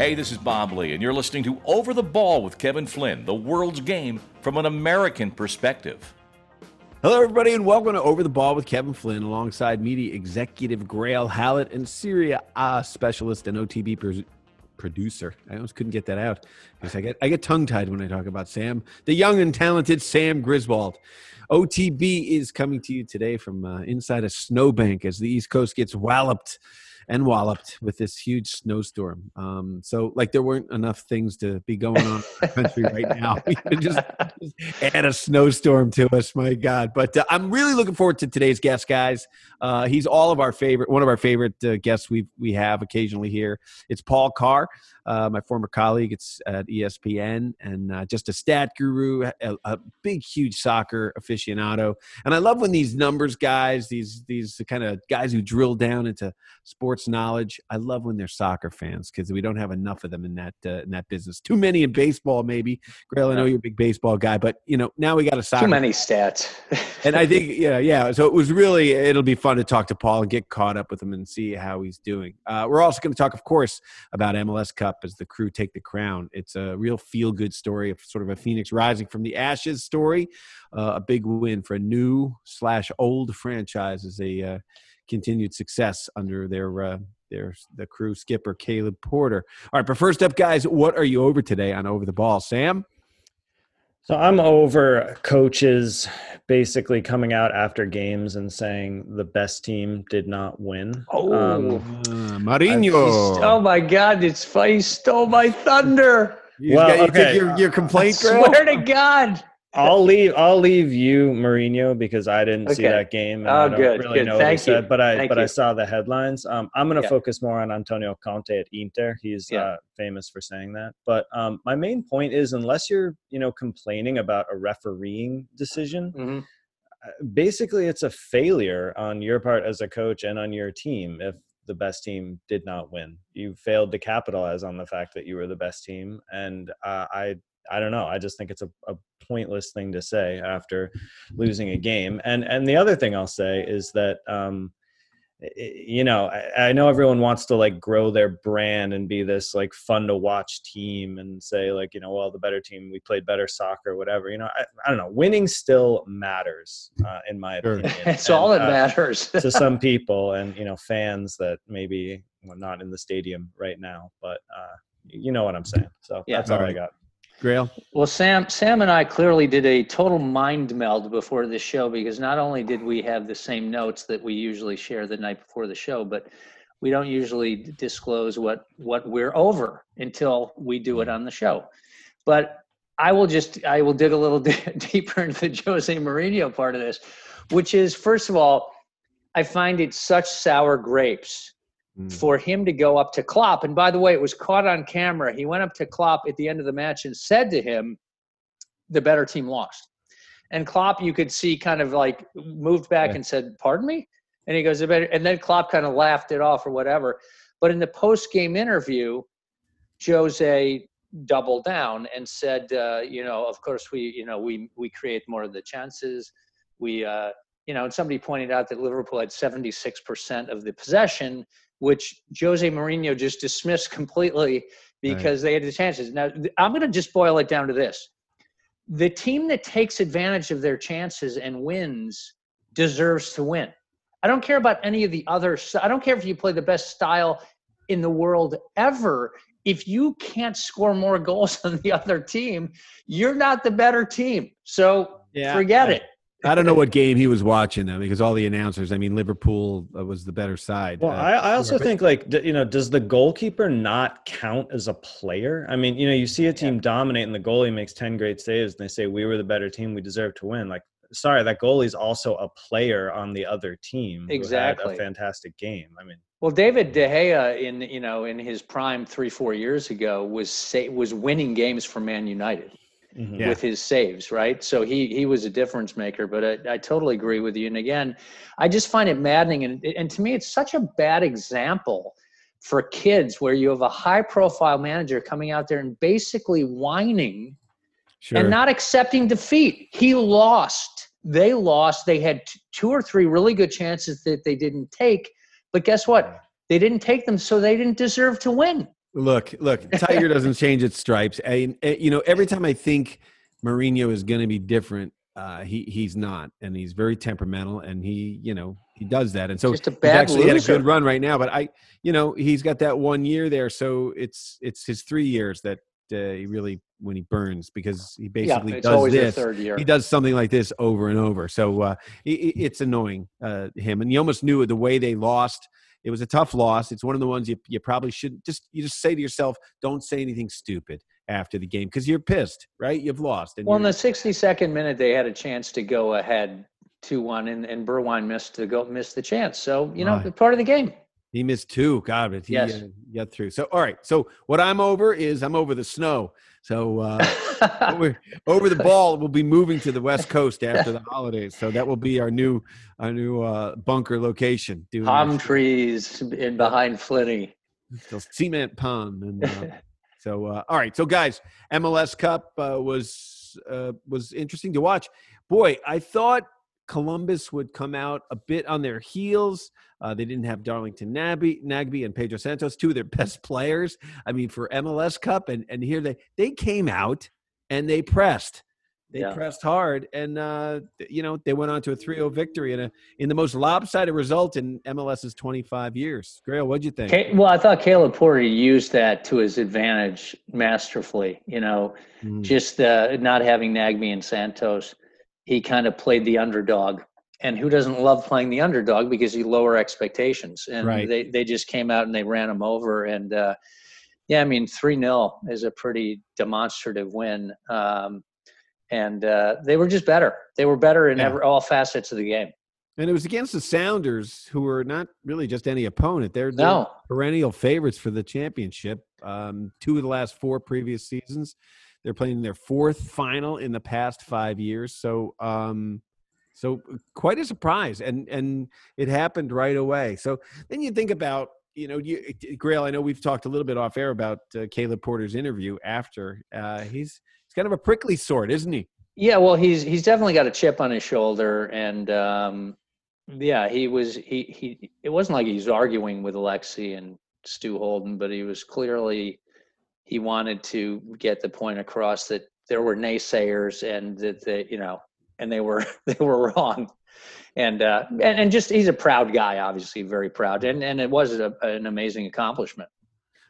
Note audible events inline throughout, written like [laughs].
Hey, this is Bob Lee, and you're listening to Over the Ball with Kevin Flynn, the world's game from an American perspective. Hello, everybody, and welcome to Over the Ball with Kevin Flynn, alongside media executive Grayle Hallett and Serie A specialist and OTB pr- producer. I almost couldn't get that out because I get I get tongue tied when I talk about Sam, the young and talented Sam Griswold. OTB is coming to you today from uh, inside a snowbank as the East Coast gets walloped and walloped with this huge snowstorm. Um, so, like, there weren't enough things to be going on in the country right now. [laughs] just, just, add a snowstorm to us, my God. But uh, I'm really looking forward to today's guest, guys. Uh, he's all of our favorite, one of our favorite uh, guests we we have occasionally here. It's Paul Carr, uh, my former colleague. It's at ESPN and uh, just a stat guru, a, a big, huge soccer aficionado. And I love when these numbers guys, these these kind of guys who drill down into sports knowledge. I love when they're soccer fans because we don't have enough of them in that uh, in that business. Too many in baseball, maybe. Grayle, I know you're a big baseball guy, but you know now we got a soccer. Too many stats. [laughs] and I think yeah, yeah. So it was really it'll be fun to talk to Paul and get caught up with him and see how he's doing. Uh, we're also going to talk, of course, about MLS Cup as the crew take the crown. It's a real feel good story of sort of a phoenix rising from the ashes story. Uh, a big win for a new slash old franchise as a uh, continued success under their uh, their the crew skipper Caleb Porter. All right, but first up, guys, what are you over today on Over the Ball, Sam? So I'm over coaches basically coming out after games and saying the best team did not win. Oh, um, uh, Mourinho! Oh my God! It's funny. Stole my thunder. You well, got, you okay. your, your complaint, I swear to [laughs] God. I'll leave. I'll leave you, Mourinho, because I didn't okay. see that game. oh, good. Really good. know Thank what you. said, but I Thank but you. I saw the headlines. Um, I'm going to Yeah. focus more on Antonio Conte at Inter. He's Yeah. uh, famous for saying that. But um, my main point is, unless you're you know complaining about a refereeing decision, Mhm. uh, basically it's a failure on your part as a coach and on your team if the best team did not win. You failed to capitalize on the fact that you were the best team, and uh, I I don't know. I just think it's a, a pointless thing to say after losing a game. And and the other thing I'll say is that um, you know I, I know everyone wants to like grow their brand and be this like fun to watch team and say like you know well the better team we played better soccer whatever you know I, I don't know winning still matters uh, in my opinion [laughs] It's And, all that uh, matters. to [laughs] some people and you know fans that maybe well, not in the stadium right now but uh, you know what i'm saying so Yeah. that's all i got Grayle. Well, Sam, Sam and I clearly did a total mind meld before this show because not only did we have the same notes that we usually share the night before the show, but we don't usually disclose what what we're over until we do it on the show. But I will just I will dig a little [laughs] di- deeper into the Jose Mourinho part of this, which is first of all, I find it such sour grapes Mm. for him to go up to Klopp. And by the way, it was caught on camera. He went up to Klopp at the end of the match and said to him, "The better team lost." And Klopp, you could see, kind of like moved back Yeah. and said, "Pardon me." And he goes, "The better." And then Klopp kind of laughed it off or whatever. But in the post-game interview, Jose doubled down and said, uh, "You know, of course we, you know, we we create more of the chances. We." Uh, you know, and somebody pointed out that Liverpool had 76% of the possession, which Jose Mourinho just dismissed [laughs] completely because they had the chances. Now, I'm going to just boil it down to this the team that takes advantage of their chances and wins deserves to win. I don't care about any of the other, I don't care if you play the best style in the world ever. If you can't score more [laughs] goals than the other team, you're not the better team. So Yeah, forget I- it. I don't know what game he was watching though, because all the announcers. I mean, Liverpool uh, was the better side. Well, Uh, I, I also think like you know, does the goalkeeper not count as a player? I mean, you know, you see a team dominate and the goalie makes ten great saves, and they say we were the better team, we deserve to win. Like, sorry, that goalie's also a player on the other team. who had Exactly. a fantastic game. I mean, Well, David De Gea in you know in his prime three four years ago was sa- was winning games for Man United mhm. With his saves, right? So he he was a difference maker. But I, I totally agree with you. And again, I just find it maddening, and and to me, it's such a bad example for kids where you have a high profile manager coming out there and basically whining sure. and not accepting defeat. He lost. They lost. They had t- two or three really good chances that they didn't take. But guess what? They didn't take them, so they didn't deserve to win. Look, look, Tiger [laughs] doesn't change its stripes. And, you know, every time I think Mourinho is going to be different, uh, he he's not, and he's very temperamental, and he you know he does that, and so Just a he's bad actually had a good run right now. But I, you know, he's got that one year there, so it's it's his three years that uh, he really when he burns because he basically it's does this. third year. He does something like this over and over, so uh, it, it- it's annoying uh, him, and you almost knew it the way they lost. It was a tough loss. It's one of the ones you you probably should just you just say to yourself, don't say anything stupid after the game because you're pissed, right? You've lost. And Well, in the 62nd minute, they had a chance to go ahead two one, and and Bergwijn missed the go missed the chance. So you know, Right. part of the game. He missed two. God, but he Yes. uh, got through. So, all right. So, what I'm over is I'm over the snow. So, uh, [laughs] over, over the ball, we'll be moving to the West Coast [laughs] after the holidays. So that will be our new, our new uh, bunker location. Doing Palm trees in behind Flinty. so cement pond. And uh, [laughs] so, uh, all right. So, guys, MLS Cup uh, was uh, was interesting to watch. Boy, I thought Columbus would come out a bit on their heels. Uh, they didn't have Darlington Nagbe, Nagbe and Pedro Santos, two of their [laughs] best players. I mean, for MLS Cup, and and here they they came out and they pressed. They Yeah. pressed hard, and uh, you know they went on to a 3-0 victory in a in the most lopsided result in MLS's 25 years. Grayle, what'd you think? Well, I thought Caleb Porter used that to his advantage masterfully. You know, Mm. just uh, not having Nagbe and Santos, he kind of played the underdog. And who doesn't love playing the underdog because you lower expectations? And Right. they, they just came out and they ran him over. And uh, yeah, I mean, 3 0 is a pretty demonstrative win. Um, and uh, they were just better. They were better in Yeah. every, all facets of the game. And it was against the Sounders, who are not really just any opponent. They're, they're No, perennial favorites for the championship. Um, two of the last four previous seasons, they're playing their fourth final in the past five years. So, um, so quite a surprise, and and it happened right away. So then you think about, you know, you, Grayle. I know we've talked a little bit off air about uh, Caleb Porter's interview after. Uh, he's he's kind of a prickly sort, isn't he? Yeah, well, he's he's definitely got a chip on his shoulder, and um, yeah, he was he he. It wasn't like he was arguing with Alexi and Stu Holden, but he was clearly he wanted to get the point across that there were naysayers and that they you know and they were [laughs] they were wrong, and uh, and and just he's a proud guy, obviously very proud, and and it was a, an amazing accomplishment.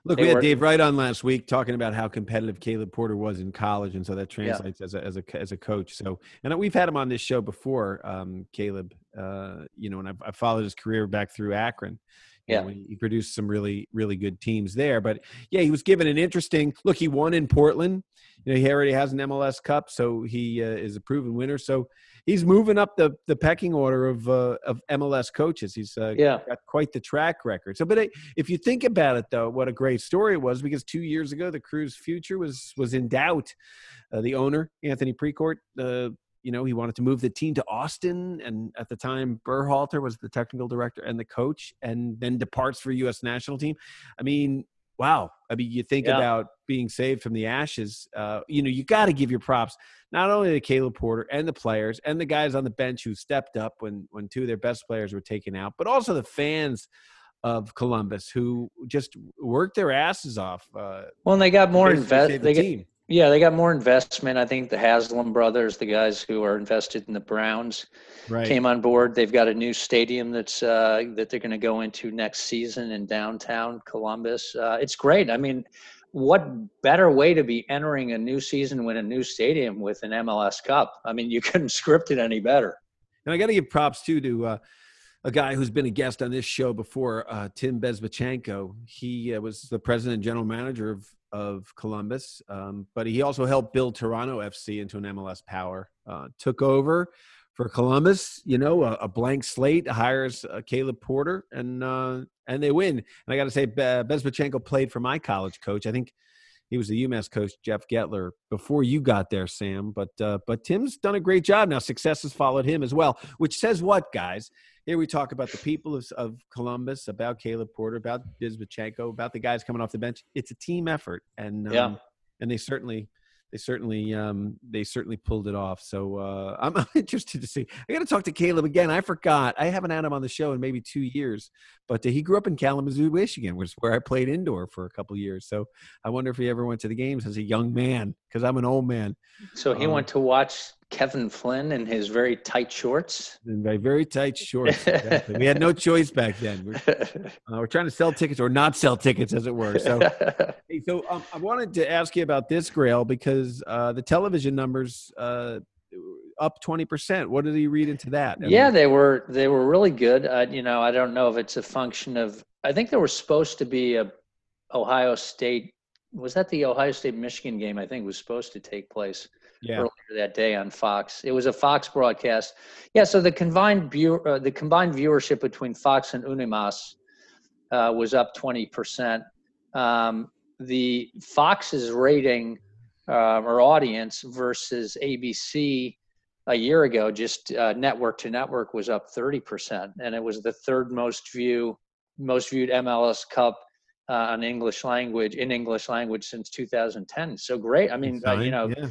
Look, They we had were- Dave Wright on last week talking about how competitive Caleb Porter was in college, and so that translates as a as a as a coach. So, and we've had him on this show before, um, Caleb. Uh, you know, and I've, I followed his career back through Akron. You Yeah. know, he produced some really really good teams there. But yeah, he was given an interesting look. He won in Portland. You know, he already has an MLS Cup, so he uh, is a proven winner. So he's moving up the the pecking order of uh, of MLS coaches. He's uh, Yeah, got quite the track record. So, but it, if you think about it, though, what a great story it was because two years ago the Crew's future was was in doubt. Uh, the owner, Anthony Precourt, uh, you know, he wanted to move the team to Austin, and at the time, Berhalter was the technical director and the coach, and then departs for U.S. national team. I mean. Wow. I mean, you think Yeah. about being saved from the ashes. Uh, you know, you got to give your props not only to Caleb Porter and the players and the guys on the bench who stepped up when when two of their best players were taken out, but also the fans of Columbus who just worked their asses off. Uh, well, and they got more invested. invest. They the get, team. Yeah, they got more investment. I think the Haslam brothers, the guys who are invested in the Browns, Right. came on board. They've got a new stadium that's uh, that they're going to go into next season in downtown Columbus. Uh, it's great. I mean, what better way to be entering a new season with a new stadium with an MLS Cup? I mean, you [laughs] couldn't script it any better. And I got to give props too to uh, a guy who's been a guest on this show before, uh, Tim Bezbatchenko. He uh, was the president and general manager of of Columbus, um, but he also helped build Toronto FC into an MLS power. Uh, took over for Columbus, you know, a, a blank slate hires uh, Caleb Porter, and uh, and they win. And I got to say, Be- Bezbatchenko played for my college coach. I think he was the UMass coach, Jeff Gettler, before you got there, Sam. But uh, but Tim's done a great job now. Success has followed him as well, which says what, guys? Here we talk about the people of, of Columbus, about Caleb Porter, about Bezbatchenko, about the guys coming off the bench. It's a team effort, and um, Yeah. and they certainly they certainly um, they certainly pulled it off. So uh, I'm, [laughs] I'm interested to see. I got to talk to Caleb again. I forgot. I haven't had him on the show in maybe two years, but uh, he grew up in Kalamazoo, Michigan, which is where I played indoor for a couple years. So I wonder if he ever went to the games as a young man because I'm an old man. So he Um, went to watch Kevin Flynn in his very tight shorts. In very, very tight shorts. [laughs] Exactly. we had no choice back then. We're, uh, we're trying to sell tickets or not sell tickets, as it were. So. [laughs] Hey, so um, I wanted to ask you about this, Grayle, because uh, the television numbers uh, up twenty percent. What did you read into that? I yeah, mean, they were they were really good. Uh, you know, I don't know if it's a function of. I think there was supposed to be a Ohio State. Was that the Ohio State Michigan game? I think was supposed to take place yeah, earlier that day on Fox. It was a Fox broadcast. Yeah, so the combined view, uh, the combined viewership between Fox and UniMás uh, was up twenty percent. Um, the Fox's rating uh, or audience versus ABC a year ago, just uh, network to network, was up thirty percent, and it was the third most view, most viewed MLS Cup. Uh, on English language in English language since 2010. So great. I mean, uh, you know, yeah.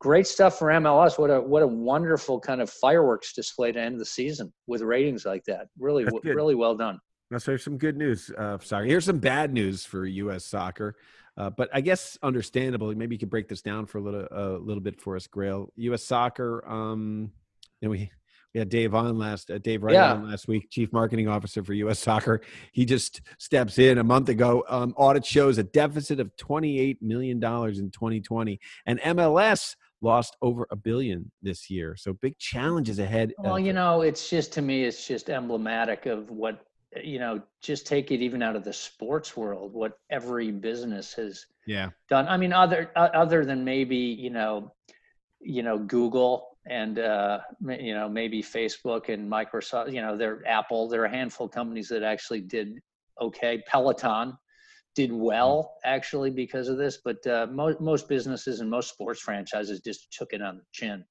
Great stuff for MLS. What a what a wonderful kind of fireworks display to end the season with ratings like that. Really, good. really well done. Let's hear some good news. Uh, sorry, here's some bad news for U.S. soccer, uh, but I guess understandable. maybe you could break this down for a little a little bit for us, Grayle. U.S. soccer. Um, you know, we we had Dave on last uh, Dave Wright Yeah. on last week, chief marketing officer for U.S. Soccer. He just steps in a month ago. Um, audit shows a deficit of 28 million dollars in 2020, and MLS lost over a billion this year. So big challenges ahead. Well, you know, it's just to me, it's just emblematic of what you know. Just take it even out of the sports world, what every business has yeah, done. I mean, other uh, other than maybe you know, you know, Google and uh, you know maybe Facebook and Microsoft. You know, they're Apple. There are a handful of companies that actually did okay. Peloton did well actually because of this, but uh, most most businesses and most sports franchises just took it on the chin.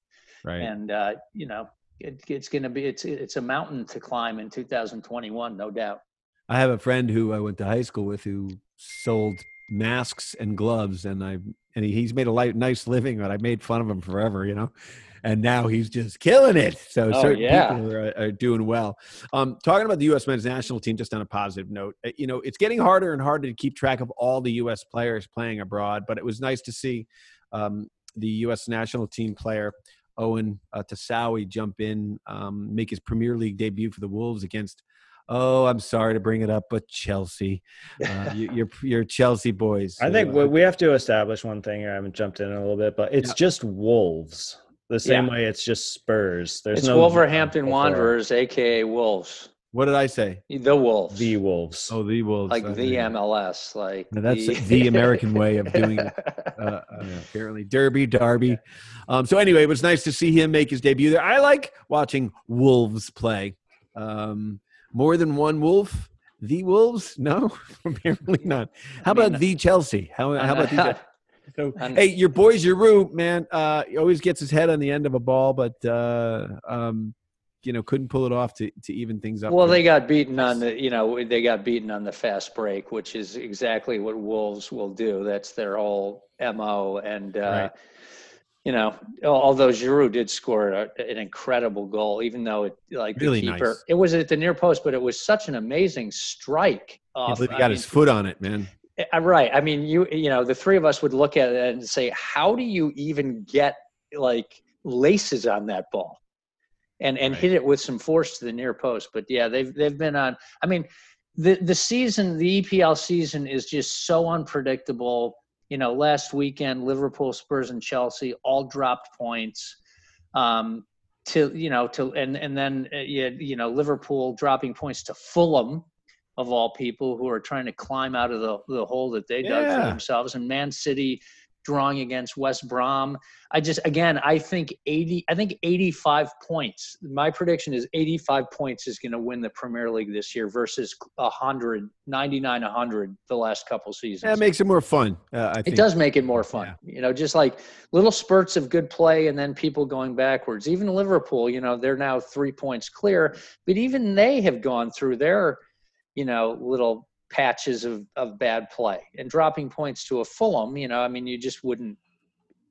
right. And uh, you know, it, it's going to be it's it's a mountain to climb in 2021, no doubt. I have a friend who I went to high school with who sold masks and gloves, and I and he, he's made a light, nice living, but I made fun of him forever, you know. And now he's just killing it. So Oh, certain yeah. people are, are doing well. Um, talking about the U.S. men's national team, just on a positive note, uh, you know, it's getting harder and harder to keep track of all the U.S. players playing abroad. But it was nice to see um, the U.S. national team player Owen uh, Tasawi jump in, um, make his Premier League debut for the Wolves against. Oh, I'm sorry to bring it up, but Chelsea, [laughs] uh, you, you're you're Chelsea boys. I think uh, we we have to establish one thing here. I haven't jumped in a little bit, but it's Yeah. just Wolves. The same Yeah. way it's just Spurs. There's it's no Wolverhampton Wanderers, aka Wolves, what did I say? the Wolves, The Wolves. Oh, the Wolves. like uh, the yeah. MLS, like No, that's the American way of doing it. [laughs] uh, uh, apparently Derby, Derby. Um, so anyway, it was nice to see him make his debut there. I like watching Wolves play. Um, more than one Wolf. The Wolves? No, [laughs] apparently not. How I mean, about the Chelsea? How, how about the? [laughs] So, I'm- hey, your boy Giroud, man, uh, he always gets his head on the end of a ball, but uh, um, you know, couldn't pull it off to, to even things up. Well, they got beaten on the, you know, they got beaten on the fast break, which is exactly what Wolves will do. That's their whole mo. And uh, Right. you know, although Giroud did score a, an incredible goal, even though it like Really the keeper, nice. it was at the near post, but it was such an amazing strike. Off, he I got mean, his foot on it, man. Uh, Right. I mean, you you know, the three of us would look at it and say, how do you even get like laces on that ball, and and Right. hit it with some force to the near post? But yeah, they've they've been on. I mean, the the season, the EPL season is just so unpredictable. You know, last weekend, Liverpool, Spurs, and Chelsea all dropped points. Um, to you know, to and and then uh, you, you know, Liverpool dropping points to Fulham of all people who are trying to climb out of the, the hole that they dug for themselves. And man city drawing against west brom. I just again i think 80 i think 85 points my prediction is 85 points is going to win the premier league this year versus 100 99 100 the last couple seasons. That makes it more fun. Uh, I it does make it more fun. You know just like little spurts of good play and then people going backwards. Even liverpool you know they're now three points clear but even they have gone through their you know little patches of, of bad play and dropping points to a fulham you know i mean you just wouldn't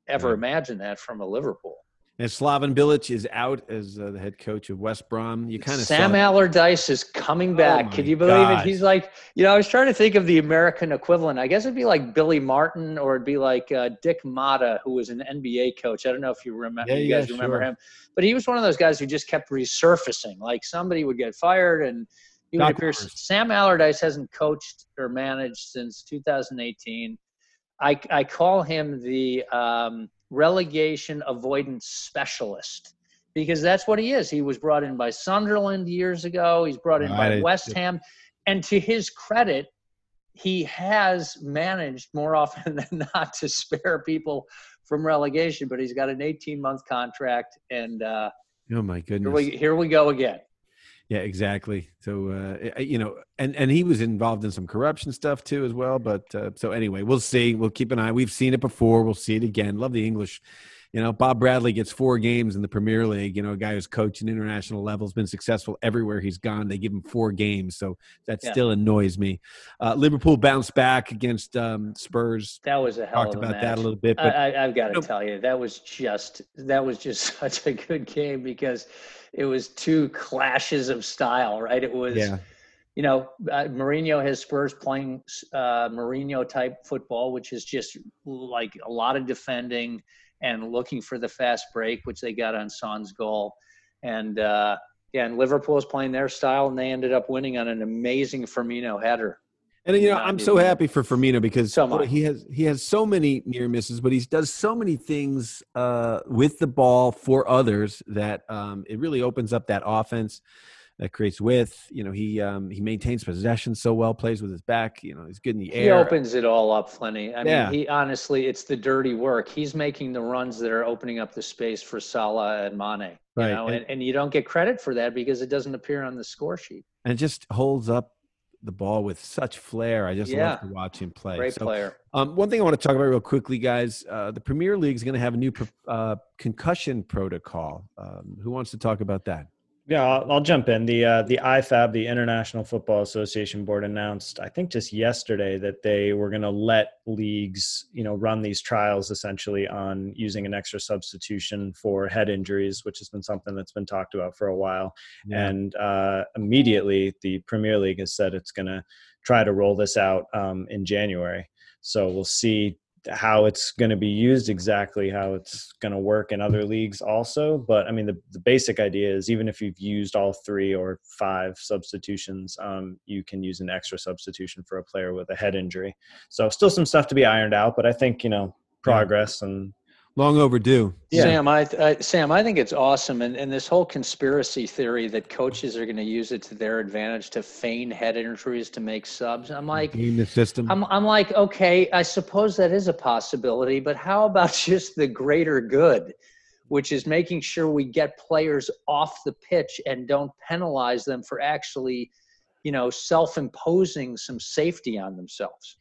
ever imagine that from a Liverpool. And Slaven Bilic is out as uh, the head coach of West Brom. You kind of Sam Allardyce is coming back. Oh Can you believe God. it? He's like, you know, I was trying to think of the American equivalent. I guess it'd be like Billy Martin or it'd be like uh, Dick Motta, who was an NBA coach. I don't know if you remember. Yeah, you yeah, guys remember sure. him, but he was one of those guys who just kept resurfacing. Like somebody would get fired and Doc. Sam Allardyce hasn't coached or managed since 2018. I, I call him the um, relegation avoidance specialist because that's what he is. He was brought in by Sunderland years ago. He's brought in by West Ham, and to his credit, he has managed more often [laughs] than not to spare people from relegation. But he's got an 18-month contract, and uh, Oh my here goodness. we here we go again. Yeah, exactly. So uh, you know, and and he was involved in some corruption stuff too as well. But uh, so anyway, we'll see. We'll keep an eye. We've seen it before. We'll see it again. Love the English. You know, Bob Bradley gets four games in the Premier League. You know, a guy who's coached at international levels, been successful everywhere he's gone. They give him four games, so that Yeah. still annoys me. Uh, Liverpool bounced back against um, Spurs. That was a hell Talked of a about match. that a little bit, but I, I've got to Nope. tell you, that was just that was just [laughs] such a good game because it was two clashes of style, right? It was, yeah, you know, uh, Mourinho has Spurs playing uh, Mourinho type football, which is just like a lot of defending and looking for the fast break, which they got on Son's goal, and uh, yeah, and Liverpool is playing their style, and they ended up winning on an amazing Firmino header. And you know, I'm so happy for Firmino because So he has he has so many near misses, but he does so many things uh, with the ball for others that um, it really opens up that offense that creates width. You know, he um, he maintains possession so well, plays with his back. You know, he's good in the air. He opens it all up, Flinny. I Yeah. mean, he honestly, it's the dirty work. He's making the runs that are opening up the space for Salah and Mane. You Right, know, and- and, and you don't get credit for that because it doesn't appear on the score sheet. and just holds up the ball with such flair. I just Yeah. love to watch him play. Great So, player. Um, one thing I want to talk about real quickly, guys. Uh, the Premier League is going to have a new pro- uh, concussion protocol. Um, who wants to talk about that? Yeah, I'll, I'll jump in. The uh, the IFAB, the International Football Association Board, announced I think just yesterday that they were going to let leagues, you know, run these trials essentially on using an extra substitution for head injuries, which has been something that's been talked about for a while. And uh, immediately, the Premier League has said it's going to try to roll this out um, in January. So we'll see how it's going to be used exactly how it's going to work in other leagues also but i mean the, the basic idea is even if you've used all three or five substitutions um, you can use an extra substitution for a player with a head injury. So still some stuff to be ironed out but i think you know progress and long overdue. Yeah. Sam, I, I Sam, I think it's awesome, and and this whole conspiracy theory that coaches are going to use it to their advantage to feign head injuries to make subs. I'm like, Game the system. I'm, I'm like, okay, I suppose that is a possibility, but how about [laughs] just the greater good, which is making sure we get players off the pitch and don't penalize them for actually, you know, self-imposing some safety on themselves.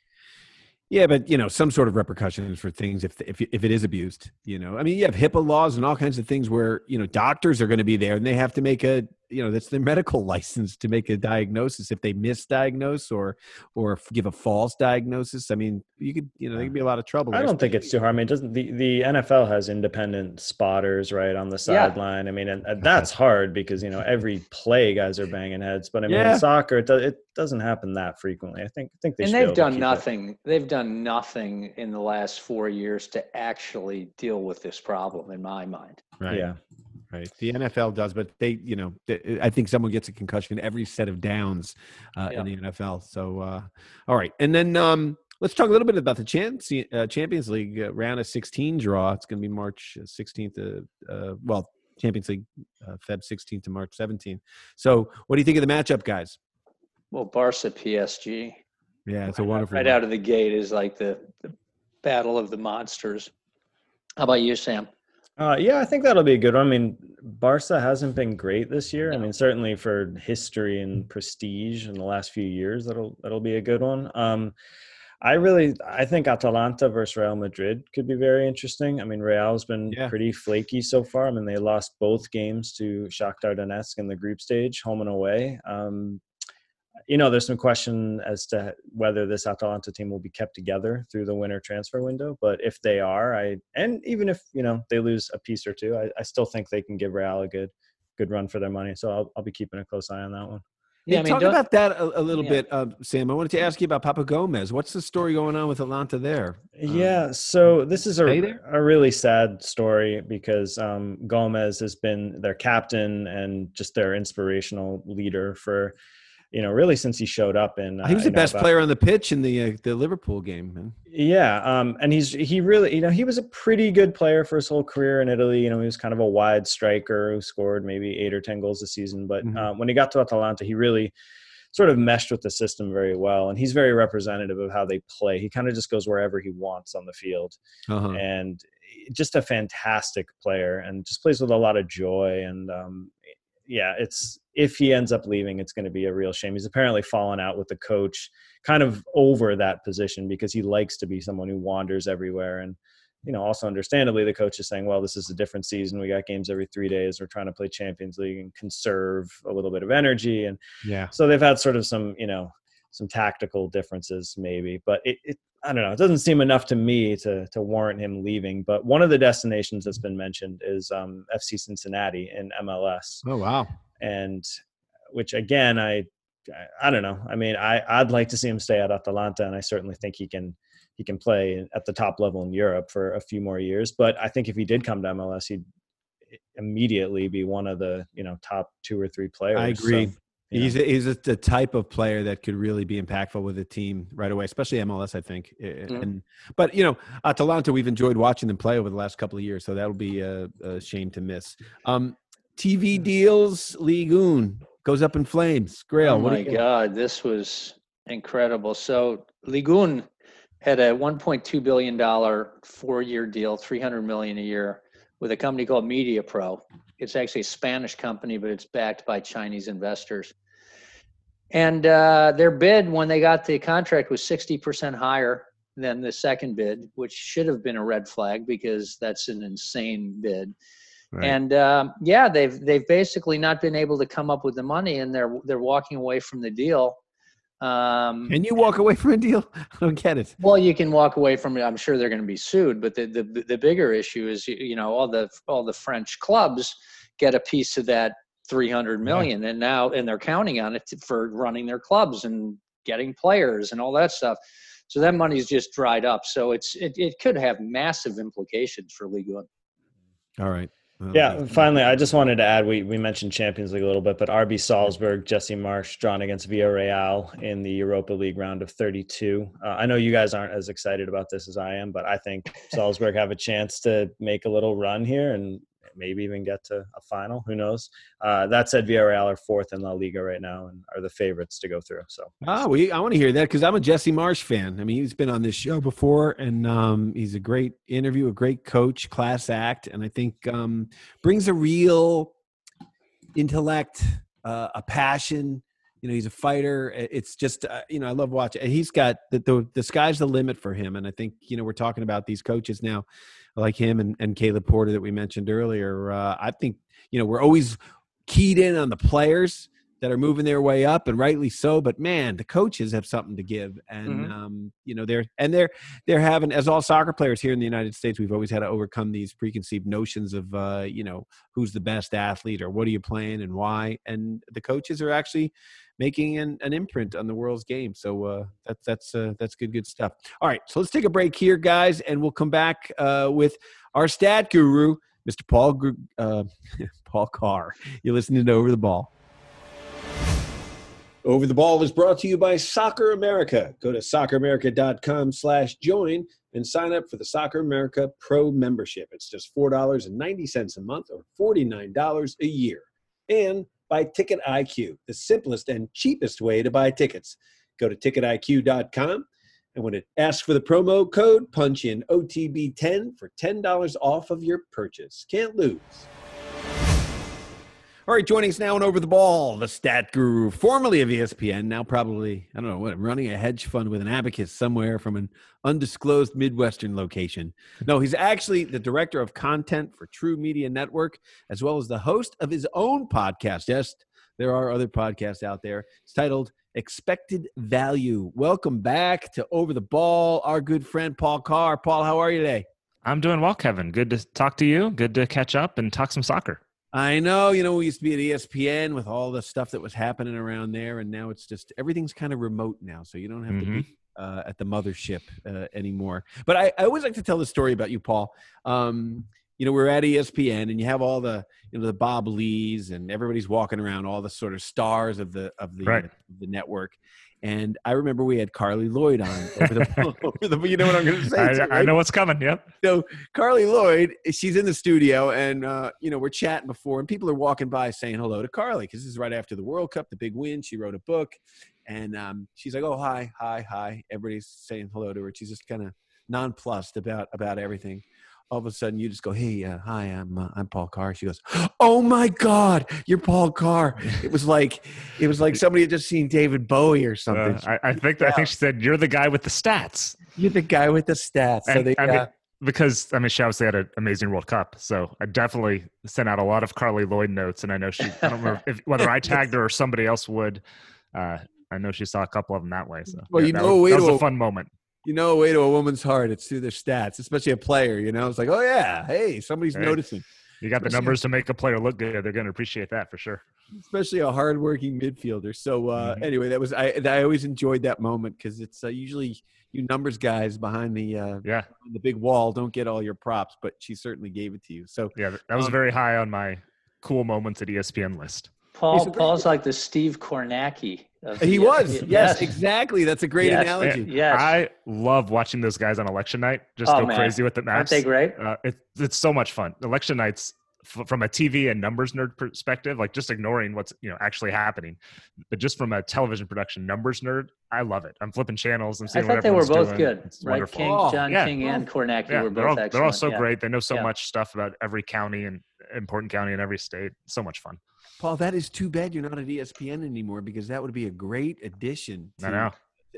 Yeah, but you know, some sort of repercussions for things if if if it is abused. You know, I mean, you have HIPAA laws and all kinds of things where you know doctors are going to be there and they have to make a you know that's their [laughs] medical license to make a diagnosis if they misdiagnose or or give a false diagnosis. I mean, you could you know there could be a lot of trouble. I don't think it's too hard. I mean, it doesn't the, the NFL has independent spotters right on the Yeah. sideline? I mean, and, and [laughs] that's hard because you know every play guys are banging heads. But I mean, Yeah. in soccer, it, do, it doesn't happen that frequently. I think I think they and they've done keep it. nothing. They've done nothing in the last four years to actually deal with this problem, in my mind. right. Yeah, Right. The NFL does, but they, you know, th- I think someone gets a concussion every set of downs uh, Yeah. in the NFL. So, uh, all right. And then um, let's talk a little bit about the Champions, uh, Champions League uh, round of 16 draw. It's going to be March 16th to, uh, well, Champions League, uh, Feb 16th to March 17th. So, what do you think of the matchup, guys? Well, Barca PSG. Yeah, it's a wonderful. right out of the gate is like the, the battle of the monsters. How about you, Sam? Uh, yeah, I think that'll be a good one. I mean, Barca hasn't been great this year. I mean, certainly for history and prestige in the last few years, that'll that'll be a good one. Um, I really, I think Atalanta versus Real Madrid could be very interesting. I mean, Real's been Yeah. pretty flaky so far. I mean, they lost both games to Shakhtar Donetsk in the group stage, home and away. Um, you know, there's some question as to whether this Atalanta team will be kept together through the winter transfer window. But if they are, I and even if you know they lose a piece or two, I, I still think they can give Real a good good run for their money. So I'll I'll be keeping a close eye on that one. Yeah, I mean, talk about that a, a little yeah. bit, uh, Sam. I wanted to ask you about Papu Gomez. What's the story going on with Atalanta there? Um, yeah, so this is a, a really sad story because um, Gomez has been their captain and just their inspirational leader for you know, really since he showed up. And uh, he was the best about, player on the pitch in the uh, the Liverpool game. Man. Yeah, um, and he's he really you know he was a pretty good player for his whole career in Italy. You know, he was kind of a wide striker who scored maybe eight or ten goals a season. But mm-hmm. uh, when he got to Atalanta, he really sort of meshed with the system very well and he's very representative of how they play he kind of just goes wherever he wants on the field uh-huh. and just a fantastic player and just plays with a lot of joy and um, yeah, it's if he ends up leaving, it's going to be a real shame. He's apparently fallen out with the coach, kind of over that position because he likes to be someone who wanders everywhere. And you know, also understandably, the coach is saying, "Well, this is a different season. We got games every three days. We're trying to play Champions League and conserve a little bit of energy." And yeah, so they've had sort of some, you know, some tactical differences maybe, but it, it I don't know. It doesn't seem enough to me to to warrant him leaving. But one of the destinations that's been mentioned is um, FC Cincinnati in MLS. Oh wow! And which again, I I don't know. I mean, I I'd like to see him stay at Atalanta, and I certainly think he can he can play at the top level in Europe for a few more years. But I think if he did come to MLS, he'd immediately be one of the you know top two or three players. I agree. So, He's a, he's a, the type of player that could really be impactful with a team right away, especially MLS. I think. Mm-hmm. And but you know, Atalanta, we've enjoyed watching them play over the last couple of years, so that'll be a, a shame to miss. Um, TV deals, Ligue 1 goes up in flames. Grayle. Oh my God, this was incredible. So Ligue 1 had a 1.2 billion dollar four year deal, 300 million a year, with a company called Media Pro it's actually a Spanish company, but it's backed by Chinese investors. And uh, their bid when they got the contract was 60% higher than the second bid, which should have been a red flag because that's an insane bid. Right. And um, yeah, they've they've basically not been able to come up with the money, and they're they're walking away from the deal. Um, can you walk away from a deal? [laughs] I don't get it. Well, you can walk away from it. I'm sure they're going to be sued, but the, the the bigger issue is you know all the all the French clubs get a piece of that 300 million, yeah. and now and they're counting on it to, for running their clubs and getting players and all that stuff. So that money's just dried up. So it's it, it could have massive implications for League One. All right. Yeah, finally, I just wanted to add we, we mentioned Champions League a little bit, but RB Salzburg, Jesse Marsch drawn against Villarreal in the Europa League round of 32. Uh, I know you guys aren't as excited about this as I am, but I think [laughs] Salzburg have a chance to make a little run here and maybe even get to a final. Who knows? Uh, that said, Villarreal are fourth in La Liga right now and are the favorites to go through. So, ah, we I want to hear that because I'm a Jesse Marsch fan. I mean, he's been on this show before, and um, he's a great interview, a great coach, class act, and I think um, brings a real intellect, uh, a passion. You know, he's a fighter. It's just, uh, you know, I love watching. and He's got the, the the sky's the limit for him, and I think you know we're talking about these coaches now like him and, and Caleb Porter that we mentioned earlier. Uh, I think, you know, we're always keyed in on the players that are moving their way up and rightly so but man the coaches have something to give and mm-hmm. um, you know they're and they're they're having as all soccer players here in the united states we've always had to overcome these preconceived notions of uh, you know who's the best athlete or what are you playing and why and the coaches are actually making an, an imprint on the world's game. So uh, that's that's uh, that's good good stuff. All right, so let's take a break here, guys, and we'll come back uh, with our stat guru, Mr. Paul uh, [laughs] Paul Carr. You're listening to Over the Ball. Over the Ball is brought to you by Soccer America. Go to socceramerica.com slash join and sign up for the Soccer America Pro membership. It's just $4.90 a month or $49 a year. And by Ticket IQ, the simplest and cheapest way to buy tickets. Go to ticketiq.com and when it asks for the promo code, punch in OTB10 for $10 off of your purchase. Can't lose. All right, joining us now and over the ball, the stat guru, formerly of ESPN, now probably, I don't know what, running a hedge fund with an abacus somewhere from an undisclosed Midwestern location. No, he's actually the director of content for TruMedia Network, as well as the host of his own podcast. Yes, There are other podcasts out there. It's titled Expected Value. Welcome back to Over the Ball, our good friend Paul Carr. Paul, how are you today? I'm doing well, Kevin. Good to talk to you. Good to catch up and talk some soccer. I know, you know, we used to be at ESPN with all the stuff that was happening around there, and now it's just everything's kind of remote now, so you don't have mm-hmm. to be uh, at the mothership uh, anymore. But I, I, always like to tell the story about you, Paul. Um, you know, we're at ESPN, and you have all the you know the Bob Lees, and everybody's walking around, all the sort of stars of the of the right. the network. And I remember we had Carly Lloyd on over the, [laughs] [laughs] over the you know what I'm going to say. I, too, right? I, know what's coming. Yep. So Carly Lloyd, she's in the studio, and uh, you know we're chatting before, and people are walking by saying hello to Carly because this is right after the World Cup, the big win. She wrote a book, and um, she's like, "Oh hi, hi, hi." Everybody's saying hello to her. She's just kind of nonplussed about about everything all of a sudden you just go, "Hey, uh, hi, I'm uh, I'm Paul Carr." She goes, "Oh my God, you're Paul Carr!" It was like it was like somebody had just seen David Bowie or something. Uh, I, I, think I think she said, "You're the guy with the stats." You're the guy with the stats. And, so they, I mean, uh, because I mean, she obviously had an amazing World Cup, so I definitely sent out a lot of Carly Lloyd notes, and I know she. I don't remember if, whether I tagged her or somebody else would. Uh, I know she saw a couple of them that way. So well, yeah, you know, was, that was a fun moment you know a way to a woman's heart. It's through their stats, especially a player. You know, it's like, oh yeah, hey, somebody's hey, noticing. You got the numbers to make a player look good. They're going to appreciate that for sure. Especially a hardworking midfielder. So uh, mm-hmm. anyway, that was I. I always enjoyed that moment because it's uh, usually you numbers guys behind the uh, yeah the big wall don't get all your props, but she certainly gave it to you. So yeah, that was um, very high on my cool moments at ESPN list. Paul Paul's like the Steve Kornacki he was. Yes, yes, exactly. That's a great yes. analogy. Yes. I love watching those guys on election night just oh, go man. crazy with the maps. Aren't they great? Uh, it, it's so much fun. Election nights from a TV and numbers nerd perspective, like just ignoring what's you know actually happening, but just from a television production numbers nerd, I love it. I'm flipping channels. I'm seeing. I thought they were both doing. good. It's right, wonderful. King, oh, John yeah. King and Kornacki yeah, were both they're all, excellent. They're all so yeah. great. They know so much stuff about every county and important county in every state. So much fun. Paul, that is too bad you're not at ESPN anymore because that would be a great addition to, I know.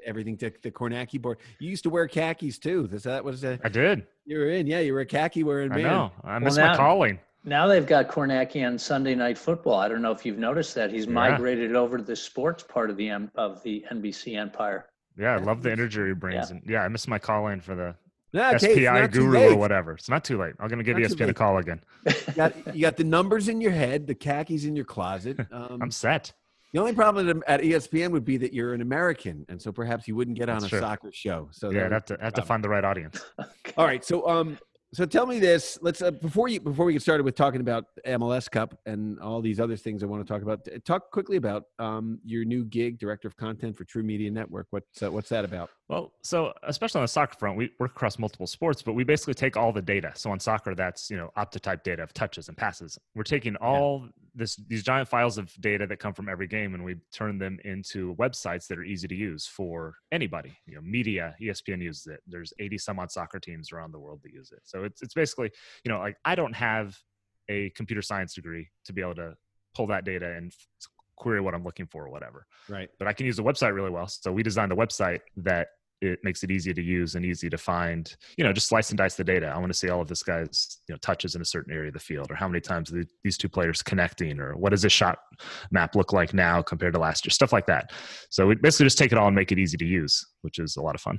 everything to the Kornacki board. You used to wear khakis too. Is that was a, I did. You were in, yeah. You were a khaki wearing man. I know. I miss well, now, my calling. Now they've got Kornacki on Sunday Night Football. I don't know if you've noticed that he's yeah. migrated over to the sports part of the of the NBC empire. Yeah, I love the energy he brings, yeah. and yeah, I miss my calling for the no, SPI guru or whatever. It's not too late. I'm going to give not ESPN a call again. You got, you got, the numbers in your head, the khakis in your closet. [laughs] Um, I'm set. The only problem at ESPN would be that you're an American, and so perhaps you wouldn't get That's on a true. soccer show. So yeah, I'd have to have to find the right audience. [laughs] All right, so um, so tell me this. Let's uh, before you before we get started with talking about MLS Cup and all these other things I want to talk about. Talk quickly about um, your new gig, director of content for TruMedia Network. What's uh, what's that about? Well, so especially on the soccer front, we work across multiple sports, but we basically take all the data. So on soccer, that's you know optotype data of touches and passes. We're taking all yeah. this these giant files of data that come from every game, and we turn them into websites that are easy to use for anybody. You know, media, ESPN uses it. There's 80 some odd soccer teams around the world that use it. So so it's it's basically you know like I don't have a computer science degree to be able to pull that data and query what I'm looking for or whatever. Right. But I can use the website really well. So we designed the website that it makes it easy to use and easy to find you know just slice and dice the data i want to see all of this guy's you know touches in a certain area of the field or how many times the, these two players connecting or what does this shot map look like now compared to last year stuff like that so we basically just take it all and make it easy to use which is a lot of fun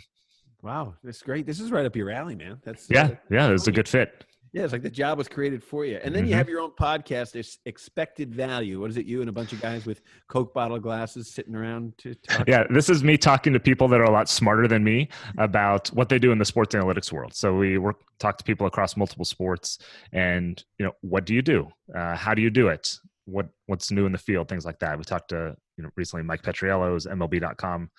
Wow, that's great. This is right up your alley, man. That's yeah, uh, yeah. It's a good fit. Yeah, it's like the job was created for you. And then mm-hmm. you have your own podcast, it's Expected Value. What is it, you and a bunch of guys with Coke bottle glasses sitting around to talk? Yeah, this is me talking to people that are a lot smarter than me about what they do in the sports analytics world. So we work, talk to people across multiple sports and, you know, what do you do? Uh, how do you do it? What What's new in the field? Things like that. We talked to, you know, recently Mike Petriello's MLB.com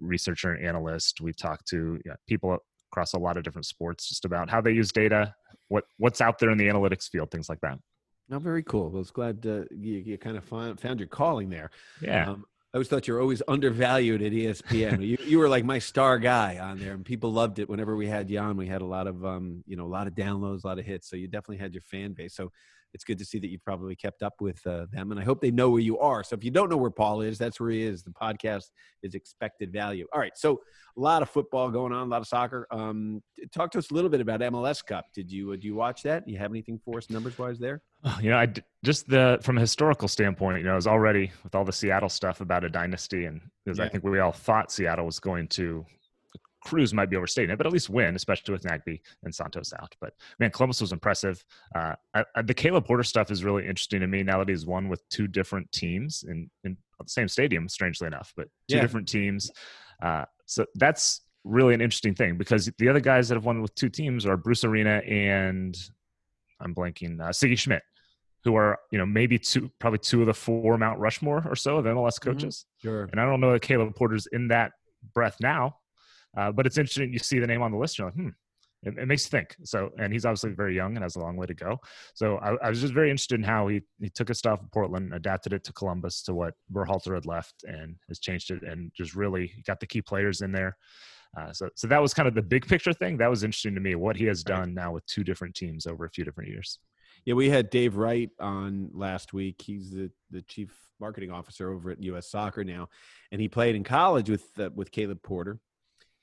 researcher and analyst. We've talked to you know, people across a lot of different sports just about how they use data, what what's out there in the analytics field, things like that. No, very cool. I was glad uh, you, you kind of find, found your calling there. Yeah. Um, I always thought you were always undervalued at ESPN. you, you were like my star guy on there, and people loved it. Whenever we had you on, we had a lot of um, you know, a lot of downloads, a lot of hits. So you definitely had your fan base. So it's good to see that you've probably kept up with uh, them, and I hope they know where you are. So if you don't know where Paul is, that's where he is. The podcast is expected value. All right, so a lot of football going on, a lot of soccer. Um, talk to us a little bit about MLS Cup. Did you uh, do you watch that? Do you have anything for us numbers wise there? You know, I just the from a historical standpoint, you know, I was already with all the Seattle stuff about a dynasty, and because Yeah. I think we all thought Seattle was going to cruise might be overstating it, but at least win, especially with Nagbe and Santos out. But man, Columbus was impressive. Uh, I, I, the Caleb Porter stuff is really interesting to me now that he's won with two different teams in, in the same stadium, strangely enough, but two Yeah. different teams. Uh, so that's really an interesting thing because the other guys that have won with two teams are Bruce Arena and I'm blanking, uh, Sigi Schmid, who are you know maybe two, probably two of the four Mount Rushmore or so of MLS coaches. Sure. And I don't know that Caleb Porter's in that breath now, uh, but it's interesting. You see the name on the list, you're like, hmm, it, it makes you think. So, and he's obviously very young and has a long way to go. So, I, I was just very interested in how he he took his stuff in Portland, adapted it to Columbus to what Berhalter had left, and has changed it, and just really got the key players in there. Uh, so, so that was kind of the big picture thing. That was interesting to me what he has done now with two different teams over a few different years. Yeah, we had Dave Wright on last week. He's the, the chief marketing officer over at U.S. Soccer now, and he played in college with uh, with Caleb Porter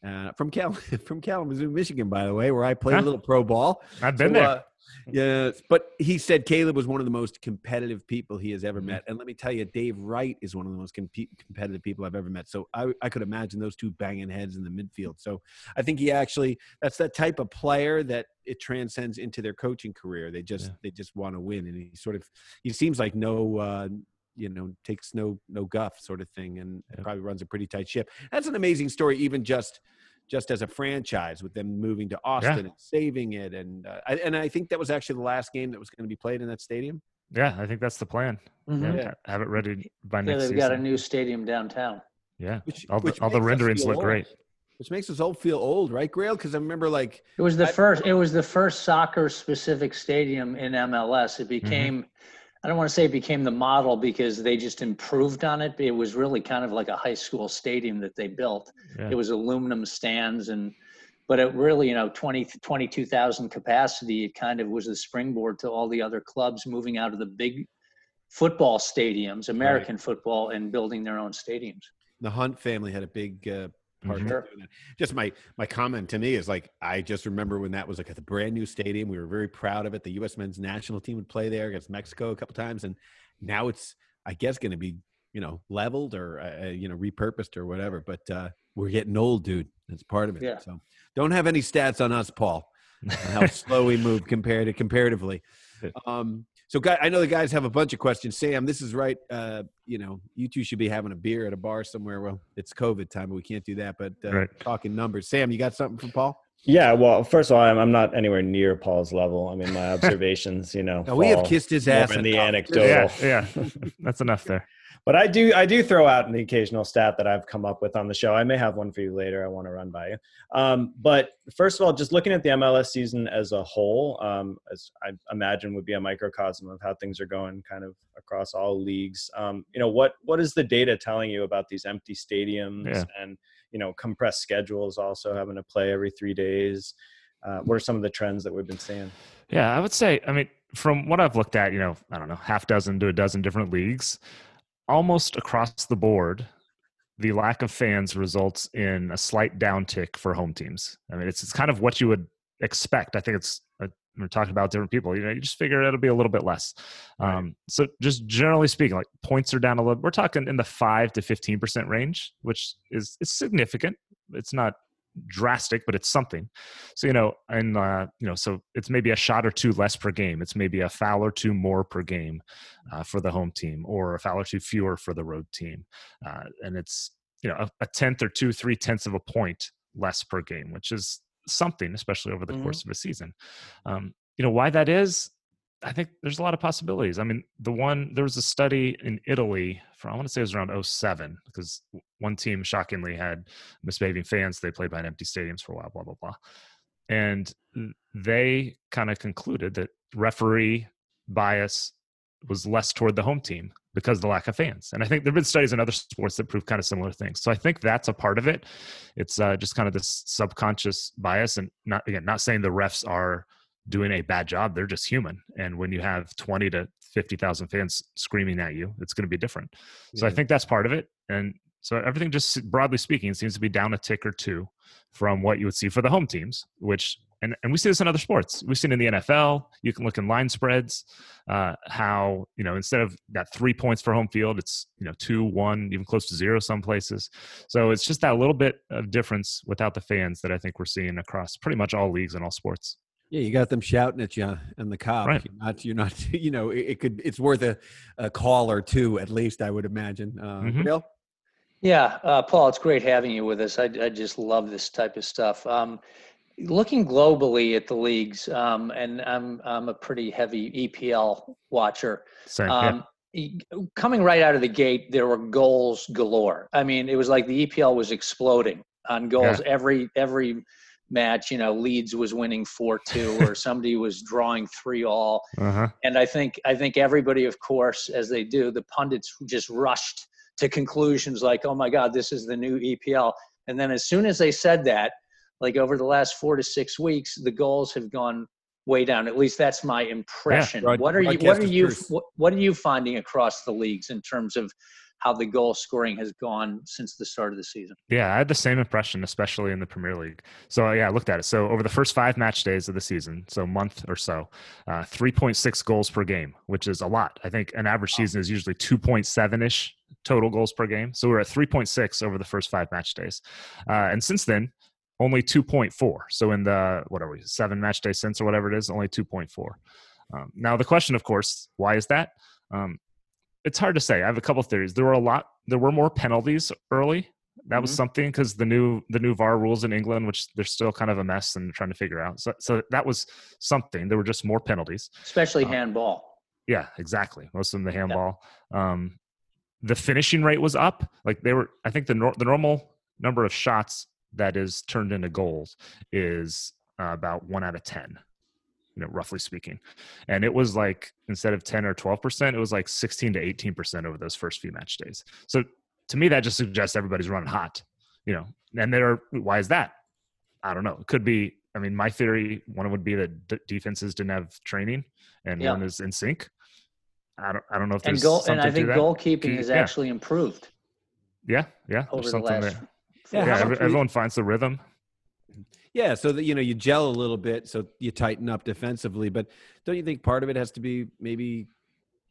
uh, from Cal [laughs] from Kalamazoo, Michigan, by the way, where I played Huh? a little pro ball. I've been So, there. uh, yeah, but he said Caleb was one of the most competitive people he has ever Mhm. met, and let me tell you, Dave Wright is one of the most compe- competitive people I've ever met. So I, I could imagine those two banging heads in the midfield. So I think he actually that's that type of player that it transcends into their coaching career. They just Yeah. they just want to win, and he sort of he seems like no. Uh, you know, takes no no guff sort of thing, and Yeah. probably runs a pretty tight ship. That's an amazing story, even just just as a franchise with them moving to Austin and saving it. And uh, I, and I think that was actually the last game that was going to be played in that stadium. Yeah, I think that's the plan. Mhm. Yeah, Yeah. have it ready by Yeah, next they've season. got a new stadium downtown. yeah, Which, all the, all the renderings look old. great. Which makes us all feel old, right, Grayle? Because I remember like It was the I- first. It was the first soccer specific stadium in MLS. Mm-hmm. It became. I don't want to say it became the model because they just improved on it. It was really kind of like a high school stadium that they built. Yeah. It was aluminum stands and, but it really, you know, 20, 22,000 capacity. It kind of was the springboard to all the other clubs moving out of the big football stadiums, American football, and building their own stadiums. the Hunt family had a big uh, part in Sure. doing that. Just my my comment to me is like I just remember when that was like at the brand new stadium. We were very proud of it. The U.S. men's national team would play there against Mexico a couple times, and now it's I guess going to be you know leveled or uh, uh, you know repurposed or whatever. But uh, we're getting old, dude. That's part of it. Yeah. So don't have any stats on us, Paul. how [laughs] slow we move compared to comparatively. Um, so, guy, I know the guys have a bunch of questions. Sam, this is right. Uh, you know, you two should be having a beer at a bar somewhere. Well, it's COVID time, but we can't do that. But uh, Right. talking numbers, Sam, you got something for Paul? Yeah, well, first of all, I'm, I'm not anywhere near Paul's level. I mean, my [laughs] observations, you know, No, we have kissed his ass. in the enough. anecdotal. yeah, [laughs] yeah, [laughs] that's enough there. But I do I do throw out the occasional stat that I've come up with on the show. I may have one for you later. I want to run by you. Um, but first of all, just looking at the MLS season as a whole, um, as I imagine would be a microcosm of how things are going, kind of across all leagues. Um, you know, what what is the data telling you about these empty stadiums Yeah. and you know compressed schedules, also having to play every three days? Uh, what are some of the trends that we've been seeing? Yeah, I would say, I mean, from what I've looked at, you know, I don't know, half dozen to a dozen different leagues, almost across the board, the lack of fans results in a slight downtick for home teams. I mean, it's it's kind of what you would expect. I think it's uh, we're talking about different people. You know, you just figure it'll be a little bit less. Right. Um, so just generally speaking, like points are down a little. We're talking in the five to fifteen percent range, which is is significant. It's not drastic, but it's something. So you know, and uh, you know, so it's maybe a shot or two less per game. It's maybe a foul or two more per game uh, for the home team, or a foul or two fewer for the road team. Uh, and it's you know a, a tenth or two, three tenths of a point less per game, which is something, especially over the Mhm. course of a season. Um, you know why that is? I think there's a lot of possibilities. I mean, the one there was a study in Italy for I want to say it was around 07 because one team shockingly had misbehaving fans. They played behind empty stadiums for a while, blah blah blah, and they kind of concluded that referee bias was less toward the home team because the lack of fans. And I think there've been studies in other sports that prove kind of similar things. So I think that's a part of it. It's uh, just kind of this subconscious bias, and not again, not saying the refs are doing a bad job. They're just human. And when you have 20 to 50,000 fans screaming at you, it's going to be different. So I think that's part of it. And so everything, just broadly speaking, seems to be down a tick or two from what you would see for the home teams, which, and, and we see this in other sports. We've seen in the NFL, you can look in line spreads, uh, how, you know, instead of that three points for home field, it's, you know, two, one, even close to zero some places. So it's just that little bit of difference without the fans that I think we're seeing across pretty much all leagues and all sports. Yeah, you got them shouting at you on the cop. Right. You're not, you're not, [laughs] you know, it, it could, it's worth a, a call or two at least, I would imagine. Uh, Mhm. Bill? Yeah, uh, Paul, it's great having you with us. I, I just love this type of stuff. Um, looking globally at the leagues, um, and I'm I'm a pretty heavy EPL watcher. Same. Um, e- Coming right out of the gate, there were goals galore. I mean, it was like the EPL was exploding on goals every every match. You know, Leeds was winning four two, [laughs] or somebody was drawing three all Uh-huh. and I think I think everybody, of course, as they do, the pundits just rushed to conclusions like, "Oh my God, this is the new EPL." And then as soon as they said that, like over the last four to six weeks, the goals have gone way down. At least that's my impression. broad- what are you What are you what, what are you finding across the leagues in terms of how the goal scoring has gone since the start of the season? Yeah, I had the same impression, especially in the Premier League. So yeah, I looked at it. So over the first five match days of the season, so month or so, uh, 3.6 goals per game, which is a lot. I think an average season is usually 2.7 ish total goals per game. So we're at 3.6 over the first five match days, uh, and since then, only 2.4. So in the what are we seven match days since or whatever it is, only 2.4. Um, now the question, of course, why is that? Um, it's hard to say. I have a couple theories. There were a lot. There were more penalties early. That was Mhm. something because the new the new VAR rules in England, which they're still kind of a mess and trying to figure out. So so that was something. There were just more penalties. Especially Uh, handball. Yeah, exactly. Most of them the handball. Um, the finishing rate was up. Like they were. I think the nor- the normal number of shots that is turned into goals is uh, about one out of ten. You know, roughly speaking, and it was like instead of ten or twelve percent, it was like sixteen to eighteen percent over those first few match days. So to me, that just suggests everybody's running hot. You know, and they're why is that? I don't know. It could be. I mean, my theory one would be that d- defenses didn't have training, and Yeah. one is in sync. I don't. I don't know if And there's goal something and I to think that. goalkeeping has Yeah. actually improved Yeah, yeah. over There's the last. there. Yeah, Yeah, every- everyone finds the rhythm. Yeah, so that you know you gel a little bit, so you tighten up defensively. But don't you think part of it has to be maybe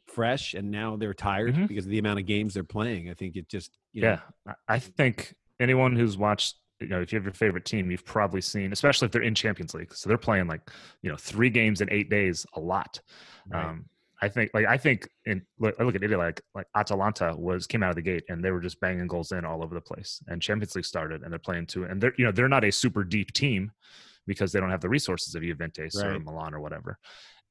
fresh, and now they're tired Mhm. because of the amount of games they're playing? I think it just you know, Yeah, I- I think anyone who's watched, you know, if you have your favorite team, you've probably seen, especially if they're in Champions League, so they're playing like, you know, three games in eight days, a lot. Right. Um, I think, like, I think, in look, I look at Italy, like, like Atalanta was came out of the gate and they were just banging goals in all over the place. And Champions League started, and they're playing two, and they're, you know, they're not a super deep team because they don't have the resources of Juventus or Milan or whatever.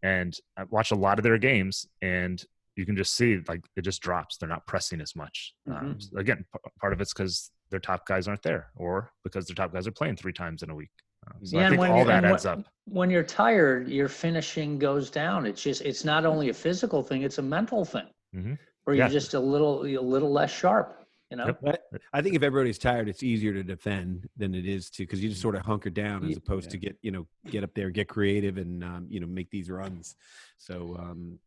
And I watched a lot of their games, and you can just see like it just drops. They're not pressing as much. Um, so again, p- part of it's because their top guys aren't there, or because their top guys are playing three times in a week. Um, so Yeah, I think when all you- that and adds when- up. when you're tired, your finishing goes down. It's just it's not only a physical thing; it's a mental thing. Mhm. Where you're just a little a little less sharp. You know. Yep. But I think if everybody's tired, it's easier to defend than it is to because you just sort of hunker down as Ye- opposed to get you know get up there, get creative, and um, you know make these runs. So um,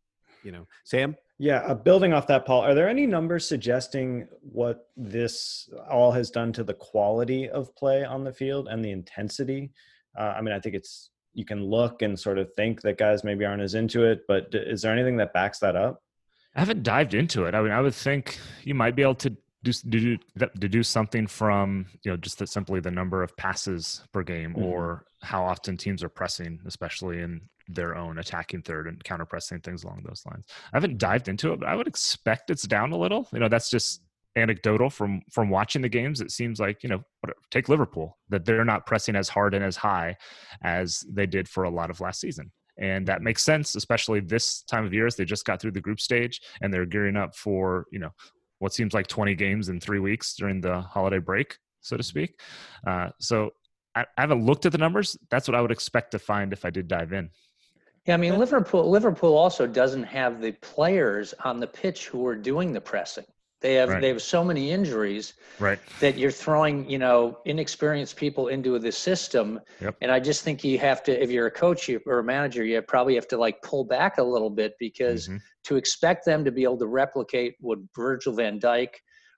you know, Sam. Yeah, uh, building off that, Paul, are there any numbers suggesting what this all has done to the quality of play on the field and the intensity? Uh, I mean, I think it's you can look and sort of think that guys maybe aren't as into it, but d- is there anything that backs that up? I haven't dived into it. I mean, I would think you might be able to do do to do something from you know just the, simply the number of passes per game, Mhm. or how often teams are pressing, especially in their own attacking third and counter pressing things along those lines. I haven't dived into it, but I would expect it's down a little. You know, that's just anecdotal from from watching the games. It seems like you know, take Liverpool that they're not pressing as hard and as high as they did for a lot of last season. And that makes sense, especially this time of year as they just got through the group stage and they're gearing up for, you know, what seems like 20 games in three weeks during the holiday break, so to speak. Uh, so I, I haven't looked at the numbers. That's what I would expect to find if I did dive in. Yeah, I mean Liverpool. Liverpool also doesn't have the players on the pitch who are doing the pressing. They have Right. they have so many injuries Right. that you're throwing, you know, inexperienced people into the system. Yep. And I just think you have to, if you're a coach you- or a manager, you probably have to like pull back a little bit because Mhm. to expect them to be able to replicate what Virgil van Dijk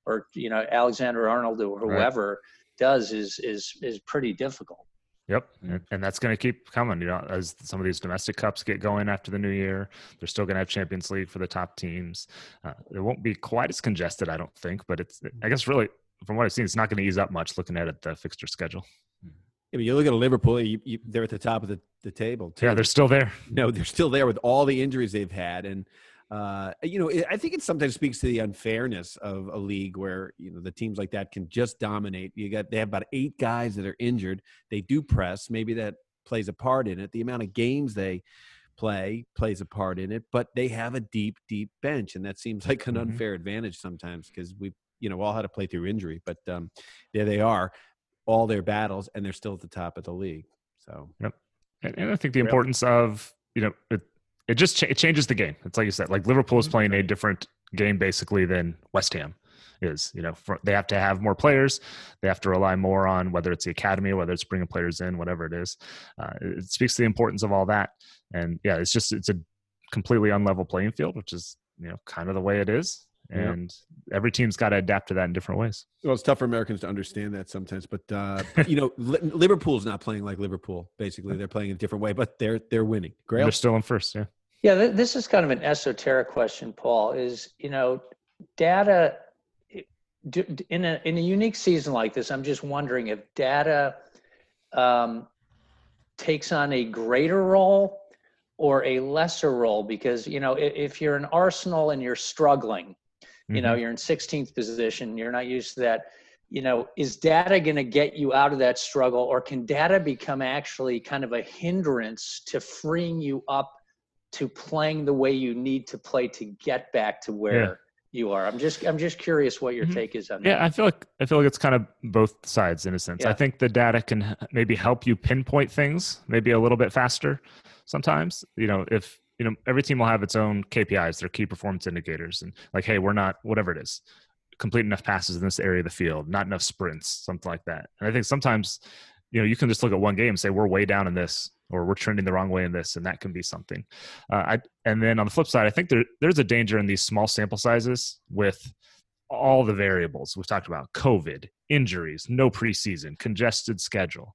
or you know Alexander Arnold or Right. whoever does is is is pretty difficult. Yep, Mm. and, and that's going to keep coming. You know, as some of these domestic cups get going after the new year, they're still going to have Champions League for the top teams. Uh, it won't be quite as congested, I don't think, but it's. I guess really, from what I've seen, it's not going to ease up much. Looking at it, the fixture schedule. Yeah, but you look at Liverpool; you, you, they're at the top of the, the table. Too. Yeah, they're still there. no, they're still there with all the injuries they've had, and uh, you know, it, I think it sometimes speaks to the unfairness of a league where you know the teams like that can just dominate. You got they have about eight guys that are injured. They do press. Maybe that plays a part in it. The amount of games they play plays a part in it, but they have a deep, deep bench, and that seems [laughs] like an Mhm. unfair advantage sometimes because we, you know, all had to play through injury. But um, there they are, all their battles, and they're still at the top of the league. So And, and I think the importance of you know it, it just cha- it changes the game. It's like you said, like Liverpool is playing a different game basically than West Ham is. You know, for, they have to have more players. They have to rely more on whether it's the academy, whether it's bringing players in, whatever it is. Uh, it it speaks to the importance of all that. And yeah, it's just it's a completely unlevel playing field, which is you know kind of the way it is. Yeah. And every team's got to adapt to that in different ways. Well, it's tough for Americans to understand that sometimes, but uh, you know, [laughs] Li- Liverpool's not playing like Liverpool. Basically, they're playing a different way, but they're they're winning. Grayle, They're still in first. Yeah. Yeah, th- this is kind of an esoteric question, Paul. Is you know, data i- d- d- in a in a unique season like this? I'm just wondering if data um, takes on a greater role or a lesser role because you know i- if you're an Arsenal and you're struggling, you know Mhm. you're in 16th position, you're not used to that. You know, is data going to get you out of that struggle, or can data become actually kind of a hindrance to freeing you up to playing the way you need to play to get back to where you are? I'm just I'm just curious what your Mhm. take is on Yeah, that. I feel like I feel like it's kind of both sides in a sense. I think the data can maybe help you pinpoint things maybe a little bit faster sometimes. You know, if you know every team will have its own KPIs, their key performance indicators, and like, hey, we're not whatever it is, complete enough passes in this area of the field, not enough sprints, something like that. And I think sometimes, you know, you can just look at one game and say we're way down in this, or we're trending the wrong way in this, and that can be something. Uh, I and then on the flip side, I think there there's a danger in these small sample sizes with all the variables. We've talked about covid injuries no preseason congested schedule.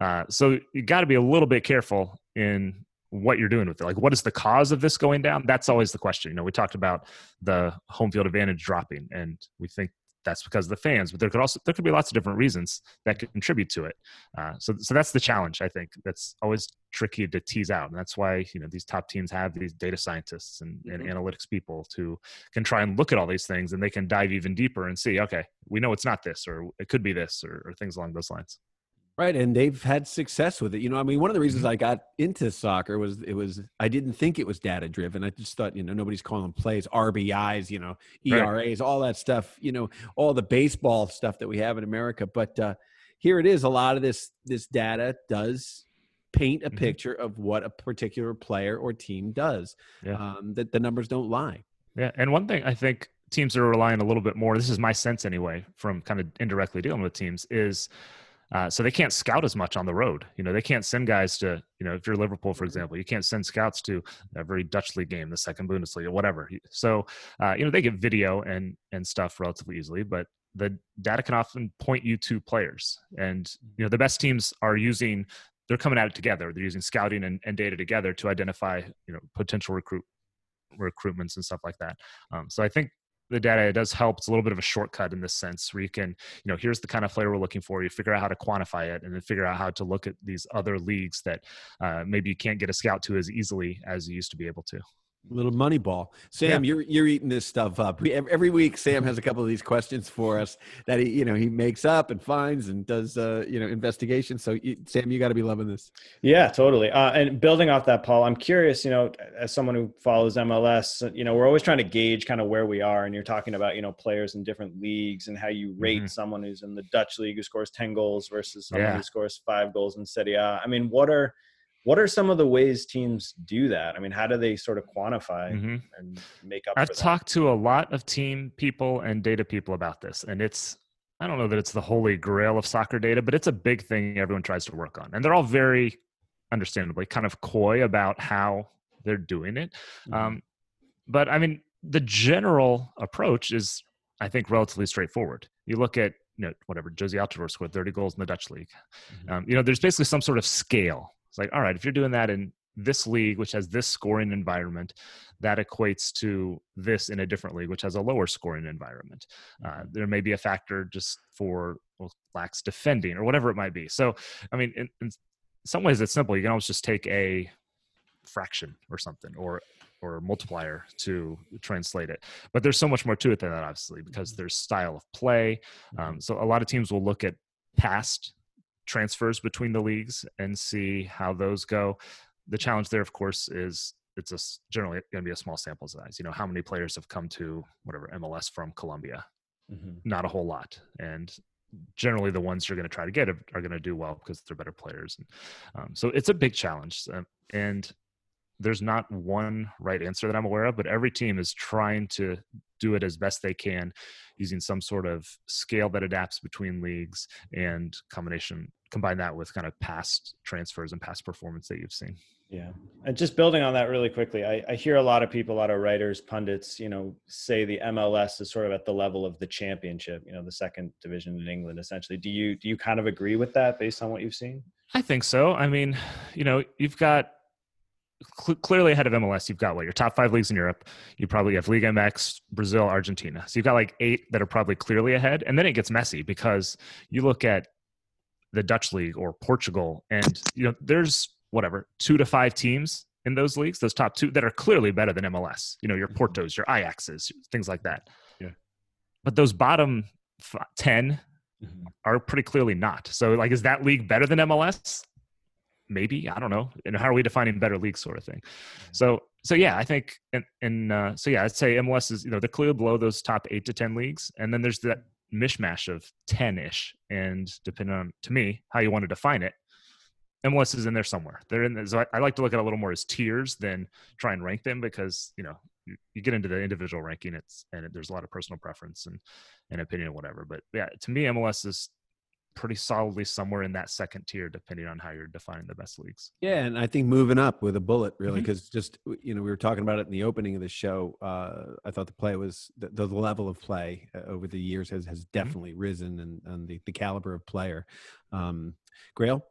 Uh, so you got to be a little bit careful in what you're doing with it. Like what is the cause of this going down? That's always the question. You know we talked about the home field advantage dropping and we think that's because of the fans but there could also there could be lots of different reasons that could contribute to it uh, so so that's the challenge i think that's always tricky to tease out and that's why you know these top teams have these data scientists and, and Mhm. analytics people to can try and look at all these things and they can dive even deeper and see okay we know it's not this or it could be this or, or things along those lines right? And they've had success with it. You know, I mean, one of the reasons Mhm. I got into soccer was it was I didn't think it was data driven. I just thought, you know, nobody's calling plays RBIs, you know, Right. ERAs, all that stuff. You know, all the baseball stuff that we have in America. But uh, here it is. A lot of this this data does paint a Mhm. picture of what a particular player or team does. Yeah. Um, that the numbers don't lie. Yeah, and one thing I think teams are relying a little bit more. This is my sense anyway, from kind of indirectly dealing with teams, is uh, so they can't scout as much on the road. You know, they can't send guys to. You know, if you're Liverpool, for example, you can't send scouts to every Dutch league game, the second Bundesliga, whatever. So, uh, you know, they get video and and stuff relatively easily, but the data can often point you to players, and you know, the best teams are using. They're coming at it together. They're using scouting and, and data together to identify, you know, potential recruit recruitments and stuff like that. Um, so I think the data it does help. It's a little bit of a shortcut in this sense where you can, you know, here's the kind of player we're looking for. You figure out how to quantify it and then figure out how to look at these other leagues that uh, maybe you can't get a scout to as easily as you used to be able to. Little money ball. Sam, you're you're eating this stuff up. We, every week, Sam has a couple of these questions for us that he you know he makes up and finds and does uh, you know investigations. So you, Sam, you got to be loving this. Yeah, totally. Uh, and building off that, Paul, I'm curious. You know, as someone who follows MLS, you know, we're always trying to gauge kind of where we are. And you're talking about you know players in different leagues and how you rate Mhm. someone who's in the Dutch league who scores ten goals versus someone Yeah. who scores five goals in Serie A. I mean, what are what are some of the ways teams do that? I mean, how do they sort of quantify Mhm. and make up? I've talked to a lot of team people and data people about this, and it's I don't know that it's the holy grail of soccer data, but it's a big thing everyone tries to work on, and they're all very understandably kind of coy about how they're doing it. Mhm. Um, but I mean, the general approach is, I think, relatively straightforward. You look at you know whatever Jozy Altidore scored 30 goals in the Dutch league. Mhm. Um, you know, there's basically some sort of scale. Like, all right, if you're doing that in this league, which has this scoring environment, that equates to this in a different league, which has a lower scoring environment. Uh, there may be a factor just for well, lax defending or whatever it might be. So, I mean, in, in some ways, it's simple. You can always just take a fraction or something, or or multiplier to translate it. But there's so much more to it than that, obviously, because there's style of play. Um, so a lot of teams will look at past transfers between the leagues and see how those go. The challenge there, of course, is it's a generally going to be a small sample size. You know, how many players have come to whatever MLS from Colombia? Mhm. Not a whole lot, and generally the ones you're going to try to get are, are going to do well because they're better players. And, um, so it's a big challenge, um, and there's not one right answer that I'm aware of, but every team is trying to do it as best they can using some sort of scale that adapts between leagues and combination combine that with kind of past transfers and past performance that you've seen. Yeah. And just building on that really quickly, I, I hear a lot of people, a lot of writers, pundits, you know, say the MLS is sort of at the level of the championship, you know, the second division in England, essentially. Do you do you kind of agree with that based on what you've seen? I think so. I mean, you know, you've got cl- clearly ahead of MLS, you've got what your top five leagues in Europe. You probably have Liga MX, Brazil, Argentina. So you've got like eight that are probably clearly ahead. And then it gets messy because you look at the Dutch league or Portugal, and you know, there's whatever two to five teams in those leagues, those top two that are clearly better than MLS. You know, your mm-hmm. Portos, your Ajaxes, things like that. Yeah. But those bottom f- ten mm-hmm. are pretty clearly not. So, like, is that league better than MLS? Maybe I don't know. And how are we defining better league sort of thing? So, so yeah, I think, and, and uh, so yeah, I'd say MLS is you know they're clearly below those top eight to ten leagues, and then there's that mishmash of ten ish, and depending on to me how you want to define it, MLS is in there somewhere. They're in. So I, I like to look at it a little more as tiers than try and rank them because you know you, you get into the individual ranking, it's and it, there's a lot of personal preference and and opinion whatever. But yeah, to me, MLS is pretty solidly somewhere in that second tier, depending on how you're defining the best leagues. Yeah, and I think moving up with a bullet, really, because just you know we were talking about it in the opening of the show. Uh, I thought the play was the, the level of play uh, over the years has has definitely risen, and, and the the caliber of player. Um, Grayle,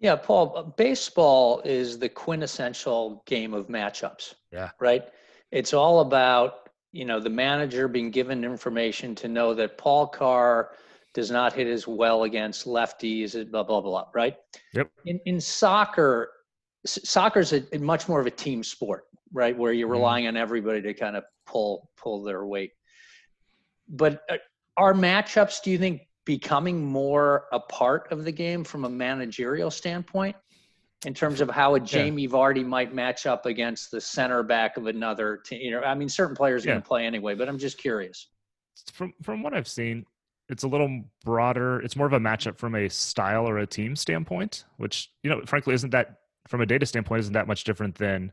Yeah, Paul, uh, baseball is the quintessential game of matchups. Yeah. Right? It's all about, you know, the manager being given information to know that Paul Carr does not hit as well against lefties, blah, blah, blah, right? Yep. In, in soccer, soccer is much more of a team sport, right? Where you're Mhm. relying on everybody to kind of pull, pull their weight. But uh, are matchups, do you think, becoming more a part of the game from a managerial standpoint in terms of how a Jamie Vardy might match up against the center back of another team? You know, I mean, certain players are Yeah. going to play anyway, but I'm just curious. From from what I've seen, it's a little broader. It's more of a matchup from a style or a team standpoint, which you know, frankly, isn't that from a data standpoint isn't that much different than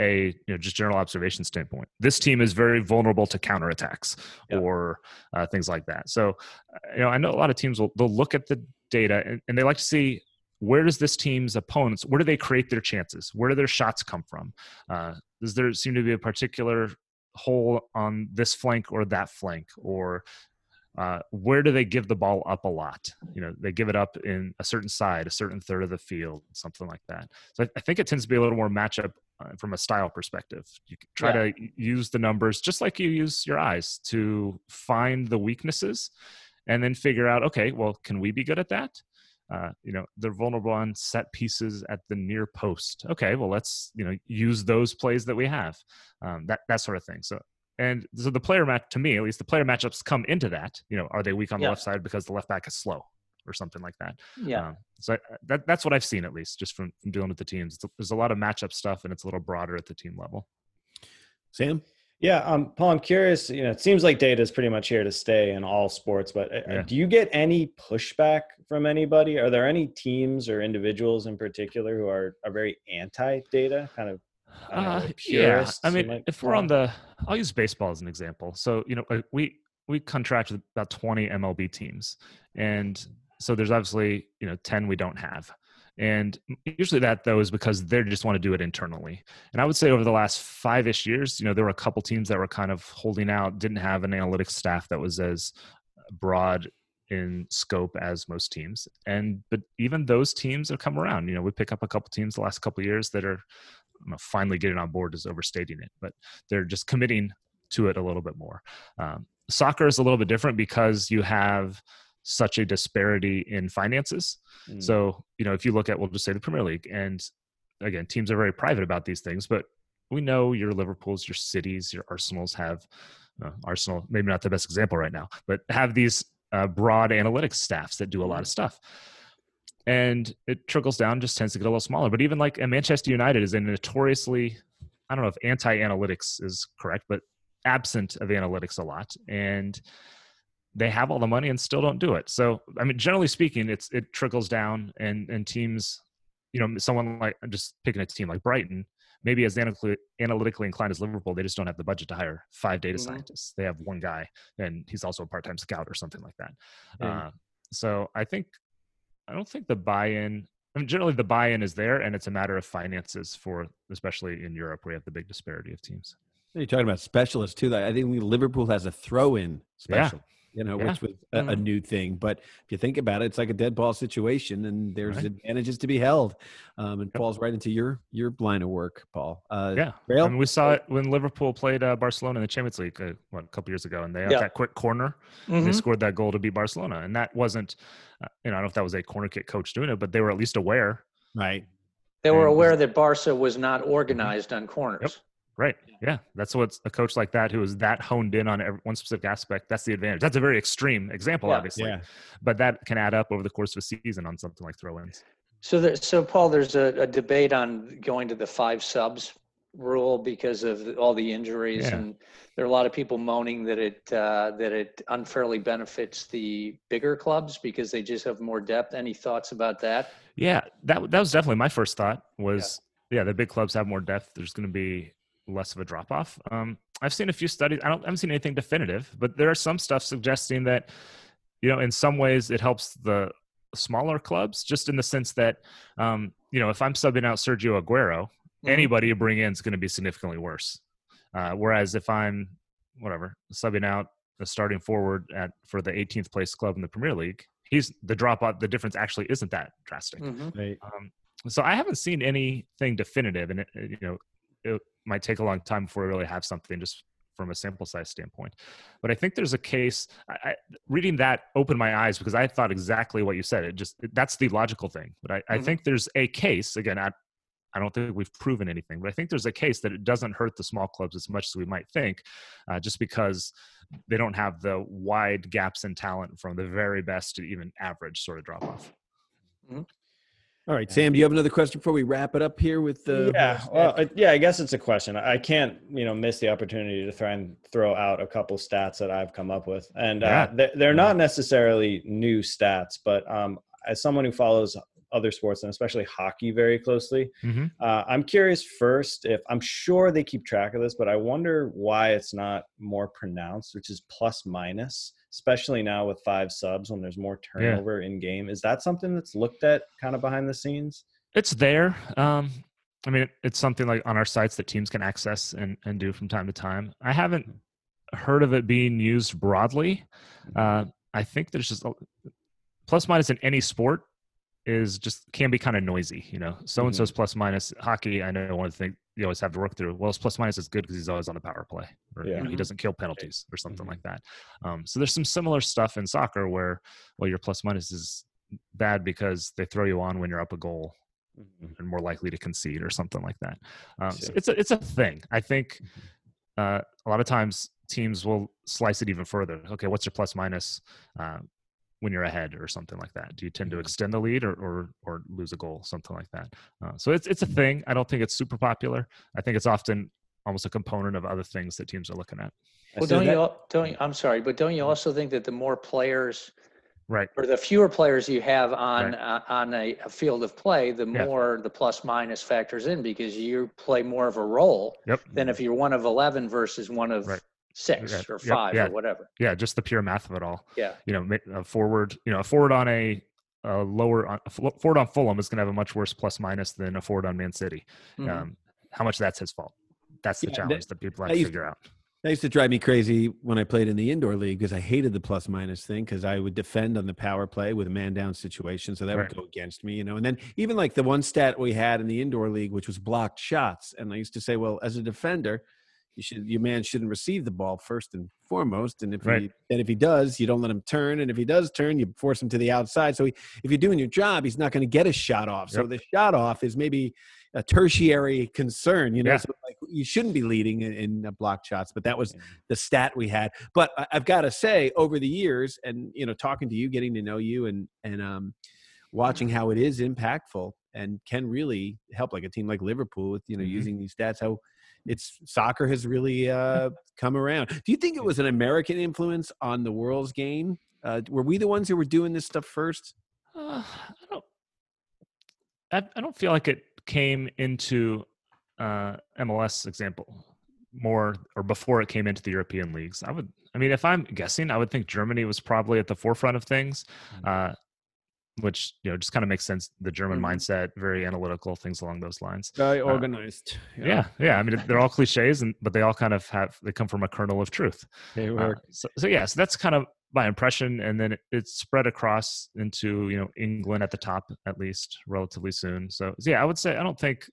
a you know just general observation standpoint. This team is very vulnerable to counterattacks Yeah. or uh, things like that. So, uh, you know, I know a lot of teams will they'll look at the data and, and they like to see where does this team's opponents where do they create their chances where do their shots come from uh, does there seem to be a particular hole on this flank or that flank or uh, where do they give the ball up a lot? You know they give it up in a certain side a certain third of the field something like that. So i, I think it tends to be a little more matchup uh, from a style perspective. You try Yeah. to use the numbers just like you use your eyes to find the weaknesses and then figure out okay well can we be good at that? Uh, you know they're vulnerable on set pieces at the near post. Okay well let's you know use those plays that we have. Um, that that sort of thing. So and so the player match to me at least the player matchups come into that you know are they weak on the left side because the left back is slow or something like that Yeah. um, so I, that, that's what i've seen at least just from, from dealing with the teams It's- there's a lot of matchup stuff and it's a little broader at the team level Sam. Yeah, um, Paul, I'm curious. You know, it seems like data is pretty much here to stay in all sports, but uh, Yeah. do you get any pushback from anybody? Are there any teams or individuals in particular who are, are very anti-data, kind of? I know, Uh, yeah, I mean, might if we're on the, I'll use baseball as an example. So you know, we we contract with about 20 MLB teams, and so there's obviously you know 10 we don't have, and usually that though is because they just want to do it internally. And I would say over the last five-ish years, you know, there were a couple teams that were kind of holding out, didn't have an analytics staff that was as broad in scope as most teams and but even those teams have come around you know we pick up a couple teams the last couple of years that are know, finally getting on board is overstating it, but they're just committing to it a little bit more. Um, soccer is a little bit different because you have such a disparity in finances. Mm. So, you know, if you look at, we'll just say the Premier League, and again, teams are very private about these things, but we know your Liverpools, your cities, your Arsenals have, uh, Arsenal, maybe not the best example right now, but have these uh, broad analytics staffs that do a lot of stuff and it trickles down just tends to get a little smaller but even like manchester united is a notoriously i don't know if anti-analytics is correct but absent of analytics a lot and they have all the money and still don't do it so i mean generally speaking it's it trickles down and and teams you know someone like i'm just picking a team like brighton maybe as analytically, inclined as liverpool they just don't have the budget to hire five data Mhm. scientists they have one guy and he's also a part-time scout or something like that Yeah. uh, so i think I don't think the buy-in. I mean, generally the buy-in is there, and it's a matter of finances for, especially in Europe, where you have the big disparity of teams. You're talking about specialists too. I think Liverpool has a throw-in special. You know, Yeah. which was a, a Mhm. new thing. But if you think about it, it's like a dead ball situation, and there's Right. advantages to be held. Um, and Yep. Paul's right into your your line of work, Paul. Uh, Yeah, Rail? I mean, we saw it when Liverpool played uh, Barcelona in the Champions League, uh, what a couple years ago, and they had Yeah. that quick corner. and They scored that goal to beat Barcelona, and that wasn't, uh, you know, I don't know if that was a corner kick coach doing it, but they were at least aware. right. They were and- aware that Barca was not organized on corners. Right. Yeah. That's what a coach like that who is that honed in on every, one specific aspect. That's the advantage. That's a very extreme example, Yeah. obviously, Yeah. but that can add up over the course of a season on something like throw-ins. So, there, so Paul, there's a, a debate on going to the five subs rule because of the- all the injuries, Yeah. and there are a lot of people moaning that it uh, that it unfairly benefits the bigger clubs because they just have more depth. Any thoughts about that? Yeah, that that was definitely my first thought. Was yeah, the big clubs have more depth. There's going to be less of a drop off. Um, I've seen a few studies. I don't. I haven't seen anything definitive, but there are some stuff suggesting that you know, in some ways, it helps the smaller clubs, just in the sense that um, you know, if I'm subbing out Sergio Aguero, Mhm. anybody you bring in is going to be significantly worse. Uh, whereas if I'm whatever subbing out a starting forward at for the 18th place club in the Premier League, he's the drop out. The difference actually isn't that drastic. Mhm. Right. Um, so I haven't seen anything definitive, and it, it, you know, it might take a long time before we really have something just from a sample size standpoint. But I think there's a case. I, I, reading that opened my eyes because I thought exactly what you said. It just that's the logical thing. But I, I Mhm. think there's a case again. I, I don't think we've proven anything, but I think there's a case that it doesn't hurt the small clubs as much as we might think, uh, just because they don't have the wide gaps in talent from the very best to even average sort of drop off. All right, Sam. Do you have another question before we wrap it up here with the? yeah, well, I- yeah. I guess it's a question. I can't, you know, miss the opportunity to try and throw out a couple stats that I've come up with, and uh, Yeah. they're, they're not necessarily new stats, but um, as someone who follows other sports and especially hockey very closely, Mhm. uh, I'm curious first if I'm sure they keep track of this, but I wonder why it's not more pronounced, which is plus minus, especially now with five subs when there's more Yeah. turnover in game. Is that something that's looked at kind of behind the scenes? It's there. Um, I mean, it's something like on our sites that teams can access and, and do from time to time. I haven't heard of it being used broadly. Uh, I think there's just a, plus minus in any sport is just can be kind of noisy. You know, so and so's plus minus hockey. I know one of the things you always have to work through. Well, his plus minus is good because he's always on the power play, or you Yeah. know, he Mhm. doesn't kill penalties or something Mhm. like that. Um, so there's some similar stuff in soccer where well, your plus minus is bad because they throw you on when you're up a goal and more likely to concede or something like that. Um, so it's a it's a thing. I think uh, a lot of times teams will slice it even further. Okay, what's your plus minus uh, when you're ahead or something like that? Do you tend to extend the lead or or, or lose a goal, something like that? Uh, so it's it's a thing. I don't think it's super popular. I think it's often almost a component of other things that teams are looking at. Well, So don't that- you, don't, you- I'm sorry, but don't you also think that the more players Right. or the fewer players you have on, uh, on a, a field of play, the Yeah. more the plus minus factors in because you play more of a role Yep. than if you're one of 11 versus one of Right. Six Yeah. or five Yeah. or whatever. Yeah. Just the pure math of it all. Yeah. You know, a forward, you know, a forward on a, a lower, on- a forward on Fulham is going to have a much worse plus minus than a forward on Man City. Mhm. Um, how much that's his fault? That's the Yeah, that- challenge that people have to used- figure out. That used to drive me crazy when I played in the indoor league because I hated the plus minus thing because I would defend on the power play with a man down situation. So that Right. would go against me, you know. And then even like the one stat we had in the indoor league, which was blocked shots. And I used to say, well, as a defender, you should your man shouldn't receive the ball first and foremost. And if Right. he and if he does, you don't let him turn. And if he does turn, you force him to the outside. So he, if you're doing your job, he's not going to get a shot off. So the shot off is maybe a tertiary concern, you know. Yeah. So like you shouldn't be leading in, in uh, blocked shots, but that was the stat we had. But I- I've got to say, over the years, and you know, talking to you, getting to know you, and and um, watching how it is impactful and can really help, like a team like Liverpool with you know Mhm. using these stats. How it's soccer has really [laughs] uh, come around. Do you think it was an American influence on the world's game? Uh, were we the ones who were doing this stuff first? Uh, I don't. I, I don't feel like it came into uh, MLS example more or before it came into the European leagues. I would. I mean, if I'm guessing, I would think Germany was probably at the forefront of things, uh, which you know just kind of makes sense. The German Mhm. mindset, very analytical, things along those lines. Very Uh, organized. Yeah, yeah. I mean, they're all cliches, and but they all kind of have they come from a kernel of truth. they Uh, so, so yeah, so that's kind of my impression, and then it, it's spread across into you know England at the top at least relatively soon. So so yeah, I would say I don't think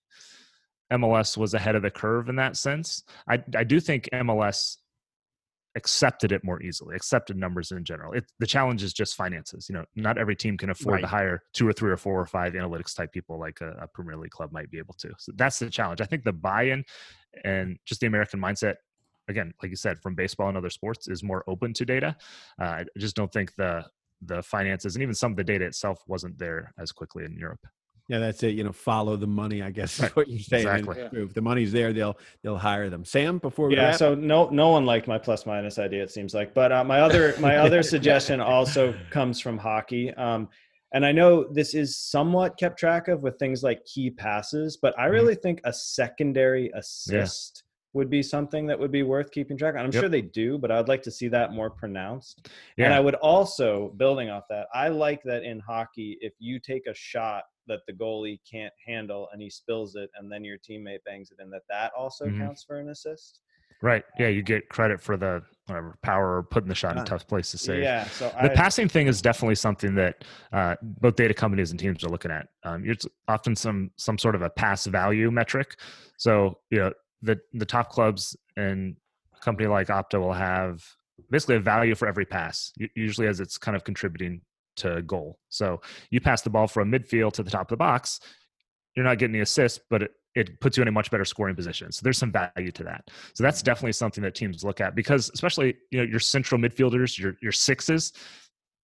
MLS was ahead of the curve in that sense. I I do think MLS accepted it more easily, accepted numbers in general. It, the challenge is just finances. You know, not every team can afford to hire two or three or four or five analytics type people like a, a Premier League club might be able to. So that's the challenge. I think the buy-in and just the American mindset, again, like you said, from baseball and other sports, is more open to data. Uh, I just don't think the the finances and even some of the data itself wasn't there as quickly in Europe. Yeah, that's it. You know, follow the money. I guess is Right. what you're saying. Exactly. it's true. If the money's there, they'll they'll hire them. Sam, before we yeah wrap, so no no one liked my plus minus idea it seems like but uh, my other my other [laughs] suggestion also comes from hockey um, and i know this is somewhat kept track of with things like key passes but i Mhm. really think a secondary assist would be something that would be worth keeping track of i'm Yep. sure they do but i'd like to see that more pronounced Yeah, and I would also, building off that, I like that in hockey, if you take a shot that the goalie can't handle and he spills it, and then your teammate bangs it in, that that also Mhm. counts for an assist. right. Yeah, you get credit for the whatever power or putting the shot in a tough place to save. Yeah. So the I, passing thing is definitely something that uh, both data companies and teams are looking at. Um, it's often some some sort of a pass value metric. So you know the the top clubs and a company like Opta will have basically a value for every pass, usually as it's kind of contributing to goal. So you pass the ball from midfield to the top of the box, you're not getting the assist, but it, it puts you in a much better scoring position. So there's some value to that. So that's definitely something that teams look at because especially, you know, your central midfielders, your your sixes,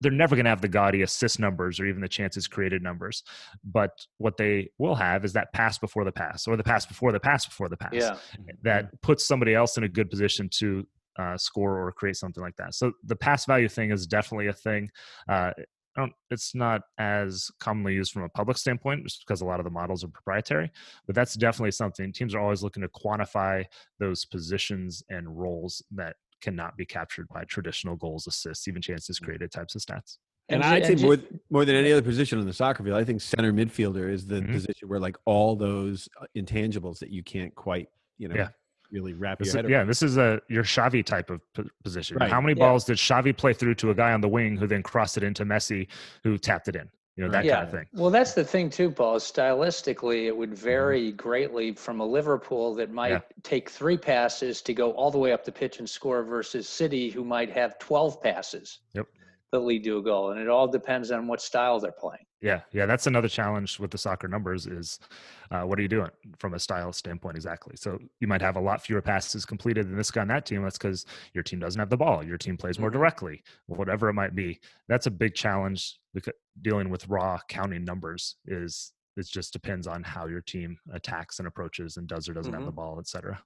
they're never going to have the gaudy assist numbers or even the chances created numbers. But what they will have is that pass before the pass or the pass before the pass before the pass Yeah. that puts somebody else in a good position to uh, score or create something like that. So the pass value thing is definitely a thing. Uh, I don't, it's not as commonly used from a public standpoint, just because a lot of the models are proprietary. But that's definitely something teams are always looking to quantify those positions and roles that cannot be captured by traditional goals, assists, even chances created types of stats. and ju- I'd say ju- more th- more than any other position on the soccer field, I think center midfielder is the Mhm. position where like all those uh, intangibles that you can't quite you know Yeah. Really wrap This your head around. yeah, this is a your Xavi type of position. Right. How many Yeah. balls did Xavi play through to a guy on the wing who then crossed it into Messi, who tapped it in? You know that yeah. kind of thing. Well, that's the thing too, Paul. is Stylistically, it would mm-hmm. vary greatly from a Liverpool that might Yeah. take three passes to go all the way up the pitch and score versus City, who might have 12 passes Yep. That lead to a goal. And it all depends on what style they're playing. Yeah, yeah, that's another challenge with the soccer numbers is uh, what are you doing from a style standpoint exactly? So you might have a lot fewer passes completed than this guy on that team. That's because your team doesn't have the ball. Your team plays more Mhm. directly, whatever it might be. That's a big challenge dealing with raw counting numbers is it just depends on how your team attacks and approaches and does or doesn't have the Mhm. ball, et cetera.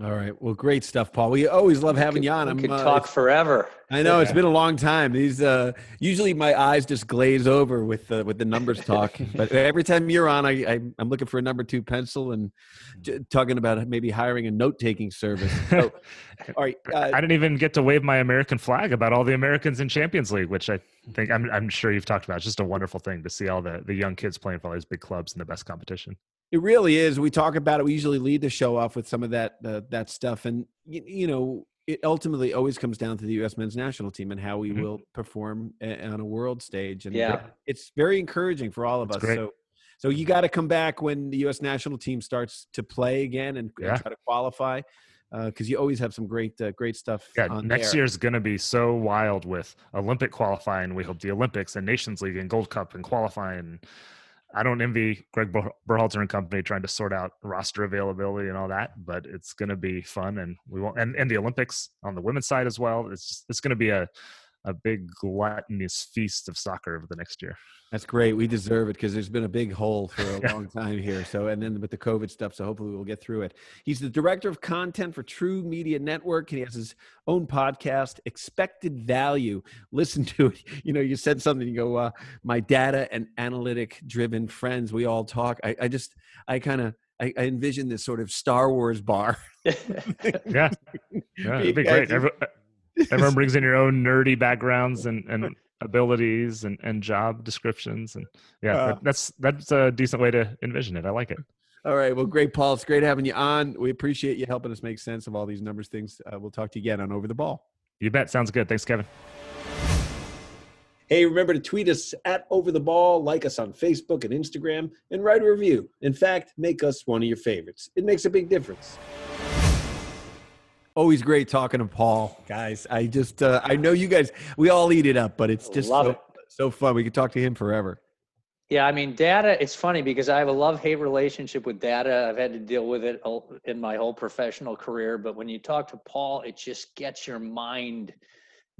All right. Well, great stuff, Paul. We always love having you on. We I'm, could uh, talk forever. I know it's been a long time. These uh, usually my eyes just glaze over with uh, with the numbers talk, [laughs] but every time you're on, I, I I'm looking for a number two pencil and j- talking about maybe hiring a note taking service. [laughs] So, all right, uh, I didn't even get to wave my American flag about all the Americans in Champions League, which I think I'm, I'm sure you've talked about. It's just a wonderful thing to see all the, the young kids playing for all these big clubs in the best competition. It really is. We talk about it. We usually lead the show off with some of that uh, that stuff, and you, you know, it ultimately always comes down to the U.S. men's national team and how we Mhm. will perform a- on a world stage. And Yeah. it's very encouraging for all of That's us. great. So, so you got to come back when the U.S. national team starts to play again and, and try to qualify, because you always have some great uh, great stuff. Yeah, on next year is going to be so wild with Olympic qualifying. We hope the Olympics and Nations League and Gold Cup and qualifying. I don't envy Greg Ber- Berhalter and company trying to sort out roster availability and all that, but it's going to be fun, and we won't. And, and the Olympics on the women's side as well. It's just, it's going to be a a big gluttonous feast of soccer over the next year. That's great. We deserve it because there's been a big hole for a [laughs] long time here. So, and then with the COVID stuff, so hopefully we'll get through it. He's the director of content for TruMedia Network, and he has his own podcast, Expected Value. Listen to it. [laughs] You know, you said something. You go, uh, "My data and analytic driven friends. We all talk." I, I just, I kind of. I, I envision this sort of Star Wars bar. [laughs] Yeah, yeah, it'd be great. Every, everyone [laughs] brings in your own nerdy backgrounds and, and abilities and, and job descriptions, and yeah, Uh, that, that's that's a decent way to envision it. I like it. All right. Well, great, Paul. It's great having you on. We appreciate you helping us make sense of all these numbers things. Uh, we'll talk to you again on Over the Ball. You bet. Sounds good. Thanks, Kevin. Hey, remember to tweet us at Over the Ball, like us on Facebook and Instagram, and write a review. In fact, make us one of your favorites. It makes a big difference. Always great talking to Paul, guys. I just, uh, I know you guys, we all eat it up, but it's just so, it. so fun. We could talk to him forever. Yeah, I mean, data, it's funny because I have a love hate relationship with data. I've had to deal with it in my whole professional career. But when you talk to Paul, it just gets your mind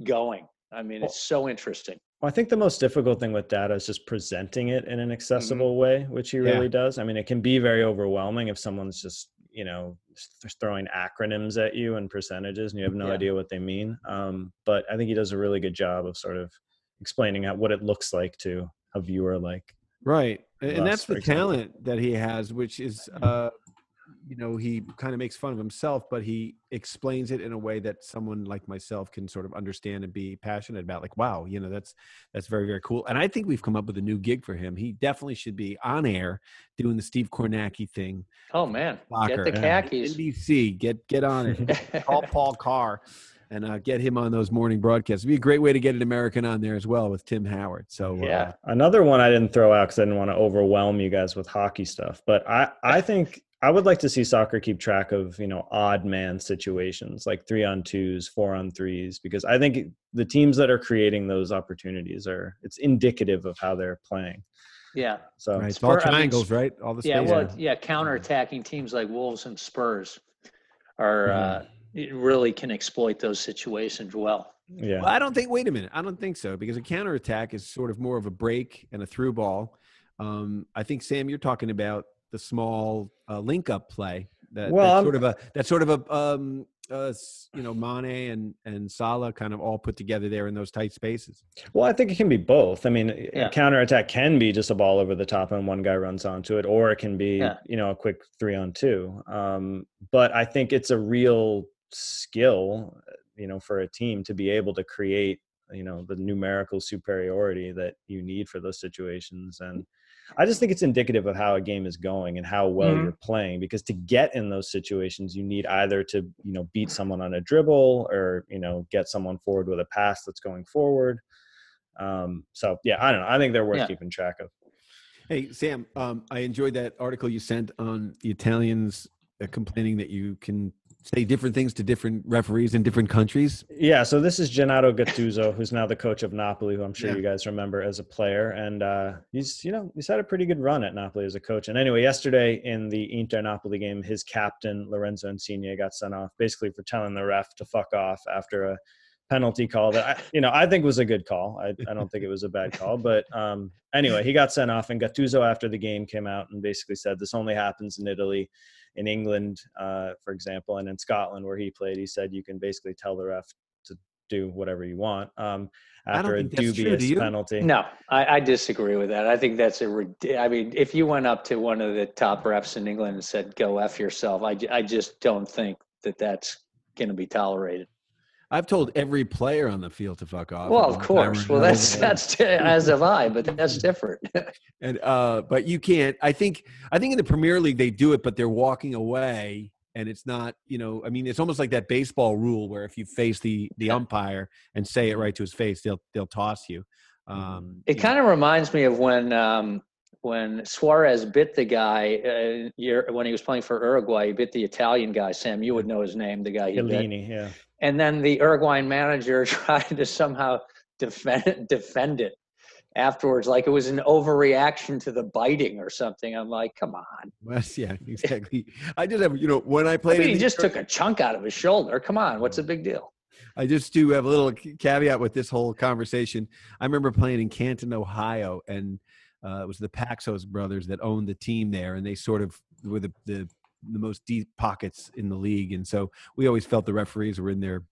going. I mean, it's so interesting. Well, I think the most difficult thing with data is just presenting it in an accessible way, which he Yeah. really does. I mean, it can be very overwhelming if someone's just, you know, throwing acronyms at you and percentages and you have no Yeah. idea what they mean. Um, but I think he does a really good job of sort of explaining out what it looks like to a viewer like Right. And and that's the example. talent that he has, which is, uh, you know, he kind of makes fun of himself, but he explains it in a way that someone like myself can sort of understand and be passionate about. Like, wow, you know, that's that's very very cool. And I think we've come up with a new gig for him. He definitely should be on air doing the Steve Kornacki thing. Oh, man. Soccer. Get the yeah. khakis. NBC, get get on it. Call [laughs] Paul Carr and uh, get him on those morning broadcasts. It'd be a great way to get an American on there as well with Tim Howard. So uh, Yeah. Another one I didn't throw out because I didn't want to overwhelm you guys with hockey stuff, but I, I [laughs] think I would like to see soccer keep track of you know odd man situations like three on twos, four on threes, because I think the teams that are creating those opportunities are it's indicative of how they're playing. Yeah. So right, it's all Spur- I mean, triangles, right? All the Yeah. space. Well, yeah. Counterattacking teams like Wolves and Spurs are uh, really can exploit those situations well. yeah, Well, I don't think. Wait a minute. I don't think so because a counterattack is sort of more of a break and a through ball. Um, I think Sam, you're talking about the small uh, link up play. That, Well, that's sort of a that's sort of a um, uh, you know Mane and and Salah kind of all put together there in those tight spaces. Well, I think it can be both. I mean, a Yeah. counterattack can be just a ball over the top and one guy runs onto it, or it can be, Yeah. you know, a quick three on two. Um, but I think it's a real skill, you know, for a team to be able to create, you know, the numerical superiority that you need for those situations. And I just think it's indicative of how a game is going and how well Mhm. you're playing. Because to get in those situations, you need either to, you know, beat someone on a dribble or, you know, get someone forward with a pass that's going forward. Um, so yeah, I don't know. I think they're worth Yeah. keeping track of. Hey Sam, um, I enjoyed that article you sent on the Italians uh, complaining that you can say different things to different referees in different countries. Yeah, so this is Gennaro Gattuso, who's now the coach of Napoli, who I'm sure Yeah. you guys remember as a player, and uh, he's you know he's had a pretty good run at Napoli as a coach. And anyway, yesterday in the Inter Napoli game, his captain Lorenzo Insigne got sent off basically for telling the ref to fuck off after a penalty call that I, you know I think was a good call. I, I don't think it was a bad call, [laughs] but um, anyway, he got sent off, and Gattuso after the game came out and basically said this only happens in Italy in England, uh, for example, and in Scotland where he played, he said you can basically tell the ref to do whatever you want um, after a think that's true, do dubious penalty. No, I, I disagree with that. I think that's a. I mean, if you went up to one of the top refs in England and said, "Go f yourself," I, I just don't think that that's going to be tolerated. I've told every player on the field to fuck off. Well, of course. Well, that's that's [laughs] as have I, but that's different. [laughs] and uh, but you can't. I think I think in the Premier League they do it, but they're walking away, and it's not. You know, I mean, it's almost like that baseball rule where if you face the the umpire and say it right to his face, they'll they'll toss you. Um, It kind of reminds me of when um, when Suarez bit the guy uh, year, when he was playing for Uruguay. He bit the Italian guy. Sam, you would know his name. The guy he bit. Yeah. And then the Uruguayan manager [laughs] tried to somehow defend defend it afterwards, like it was an overreaction to the biting or something. I'm like, come on. [laughs] Well, yeah, exactly. I just have, you know, when I played, I mean, he just took a chunk out of his shoulder. Come on, what's the big deal? I just do have a little caveat with this whole conversation. I remember playing in Canton, Ohio, and uh, it was the Paxos brothers that owned the team there, and they sort of were the, the the most deep pockets in the league, and so we always felt the referees were in their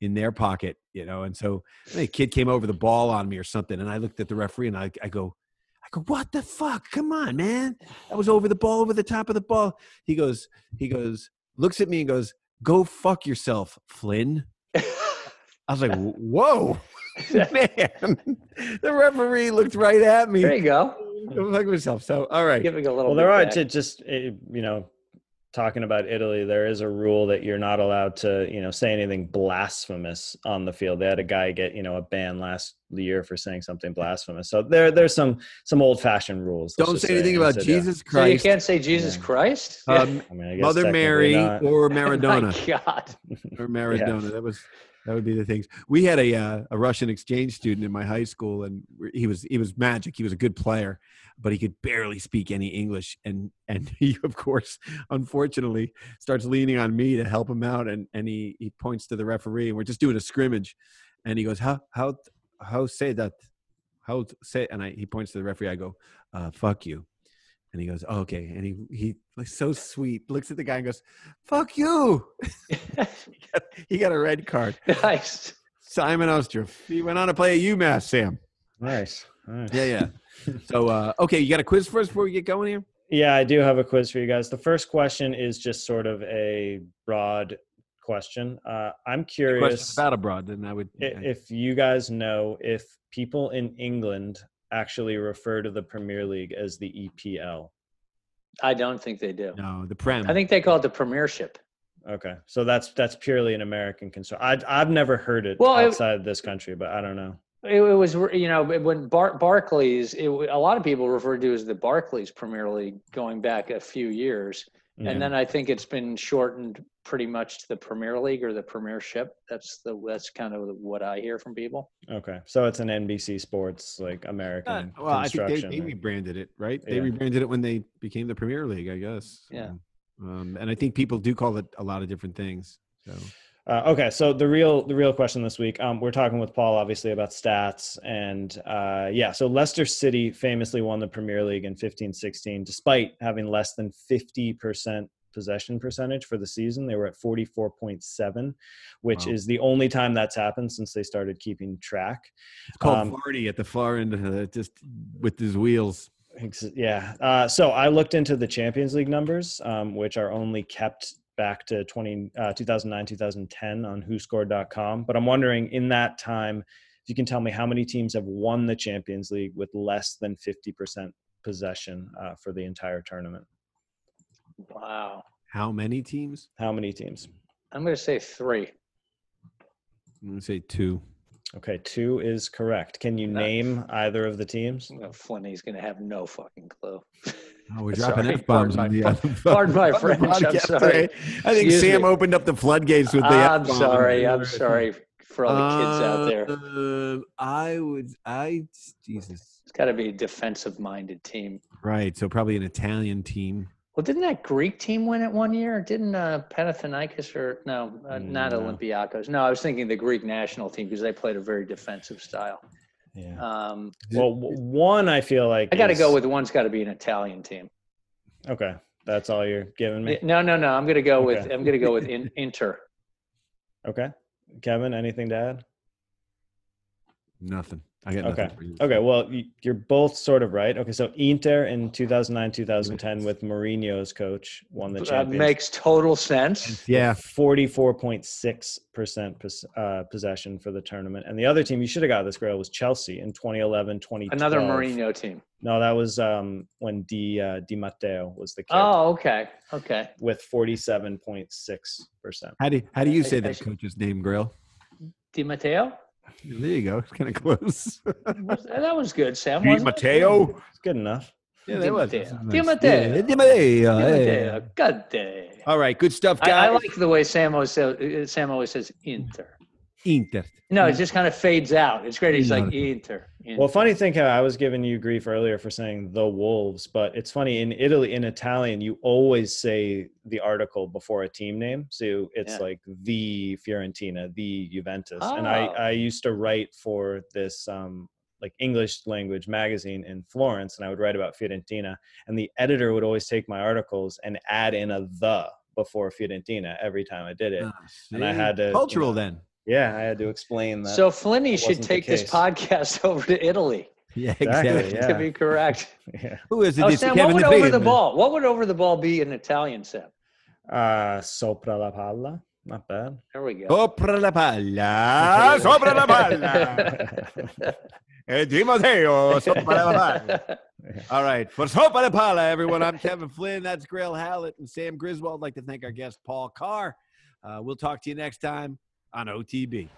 in their pocket, you know. And so a kid came over the ball on me or something, and I looked at the referee and I, I go, I go, what the fuck? Come on, man! I was over the ball, over the top of the ball. He goes, he goes, looks at me and goes, "Go fuck yourself, Flynn." I was like, "Whoa, [laughs] [laughs] man!" the referee looked right at me. there you go. Go fuck myself. So, all right. Giving a little. Well, there bit are back. to just eh, you know, talking about Italy. There is a rule that you're not allowed to you know say anything blasphemous on the field. They had a guy get you know a ban last year for saying something blasphemous. So there there's some some old fashioned rules. Don't say anything And about so, yeah. Jesus So you can't say Jesus Yeah. Christ. um, I mean, I Mother Mary, not. or [laughs] My Maradona, God. or Maradona. That was that would be the things. We had a uh, a Russian exchange student in my high school, and he was he was magic. He was a good player, but he could barely speak any English. And and [laughs] he, of course, unfortunately, starts leaning on me to help him out. And and he he points to the referee, and we're just doing a scrimmage, and he goes, "How how how say that? How say?" And I he points to the referee. I go, uh, "Fuck you." And he goes, oh, "Okay." And he he like so sweet looks at the guy and goes, "Fuck you." [laughs] [laughs] he got a red card. nice. Simon Ostrup. He went on to play at UMass, Sam. Nice. Nice. Yeah, yeah. so, uh, okay, you got a quiz for us before we get going here? Yeah, I do have a quiz for you guys. The first question is just sort of a broad question. Uh, I'm curious Question about abroad, then I would. i- if you guys know if people in England actually refer to the Premier League as the EPL. I don't think they do. no, the Prem. I think they call it the Premiership. Okay, so that's that's purely an American concern. I I've never heard it Well, it- outside this country, but I don't know. It, it was, you know, when Bar- Barclays, it, a lot of people referred to it as the Barclays Premier League going back a few years. Yeah. And then I think it's been shortened pretty much to the Premier League or the Premiership. That's the that's kind of what I hear from people. okay, so it's an NBC Sports like Uh, American well, I think they, they rebranded it, right? They Yeah. rebranded it when they became the Premier League, I guess. Yeah. Um, and I think people do call it a lot of different things. So, Uh, okay, so the real the real question this week, um, we're talking with Paul obviously about stats, and uh, yeah, so Leicester City famously won the Premier League in 15-16, despite having less than fifty percent possession percentage for the season. They were at forty four point seven, which Wow. is the only time that's happened since they started keeping track. it's called Um, Vardy at the far end, just with his wheels. Yeah. Uh, so I looked into the Champions League numbers, um, which are only kept back to 20, uh, 2009, 2010 on whoscored.com. But I'm wondering in that time, if you can tell me how many teams have won the Champions League with less than 50% possession uh, for the entire tournament. Wow. How many teams? How many teams? I'm going to say three. I'm going to say two. Okay, two is correct. Can you Nice. name either of the teams? Well, Flinty's going to have no fucking clue. [laughs] Oh, we're dropping f bombs on the my- other pardon my French, I'm sorry. I think Excuse Sam me. opened up the floodgates with the. F bombs. I'm F-bomb. sorry. I'm sorry for all the kids out there. Uh, I would. I Jesus. It's got to be a defensive minded team. Right. So probably an Italian team. Well, didn't that Greek team win it one year? Didn't uh, Panathinaikos or no, uh, not No. Olympiacos? No, I was thinking the Greek national team because they played a very defensive style. Yeah. Um, Well, one I feel like I got to is- go with one's got to be an Italian team. Okay. That's all you're giving me. No, no, no. I'm gonna go with I'm gonna go with [laughs] in, Inter. Okay, Kevin, anything to add? Nothing. I got Okay. for you. Okay, well, you're both sort of right. Okay, so Inter in 2009, 2010 with Mourinho's coach won the That Champions. makes total sense. Yeah. 44.6% pos- uh, possession for the tournament. And the other team, you should have got this, Grayle, was Chelsea in 2011, 2012. Another Mourinho team. No, that was um, when Di, uh, Di Matteo was the kid Oh, okay, okay. with 47.6%. How do how do you say I that should- coach's name, Grayle? Di Matteo. There you go. It's kind of close. That was good, Sam. Di wasn't it? Matteo. It's good enough. Yeah, Di that was. Matteo. that's Di. Matteo. Yeah, Di Matteo. Di. Matteo. Good day. All right, good stuff, I, guys. I like the way Sam always says, uh, Sam always says Inter. Inter. No, it just kind of fades out. It's great. He's like Inter. Inter. Inter. Well, funny thing, I was giving you grief earlier for saying the Wolves, but it's funny in Italy, in Italian, you always say the article before a team name. So it's Yeah. like the Fiorentina, the Juventus. And I, Oh. I used to write for this um, like English language magazine in Florence, and I would write about Fiorentina. And the editor would always take my articles and add in a the before Fiorentina every time I did it. Ah, And I had to, you cultural know, then. Yeah, I had to explain that. So Flinny should take this podcast [laughs] over to Italy [laughs] Yeah, Exactly, exactly. yeah. to be correct. [laughs] yeah. Who is it? Oh, Sam, Kevin what would over the ball? What would over the ball be in Italian, Sam? Uh, sopra la palla. Not bad. There we go. Sopra la palla. Sopra la palla. Eh, Di Matteo. Sopra la palla. All right. For Sopra la palla, everyone, I'm Kevin Flynn. That's Grayle Hallett and Sam Griswold. I'd like to thank our guest, Paul Carr. Uh, we'll talk to you next time on OTB.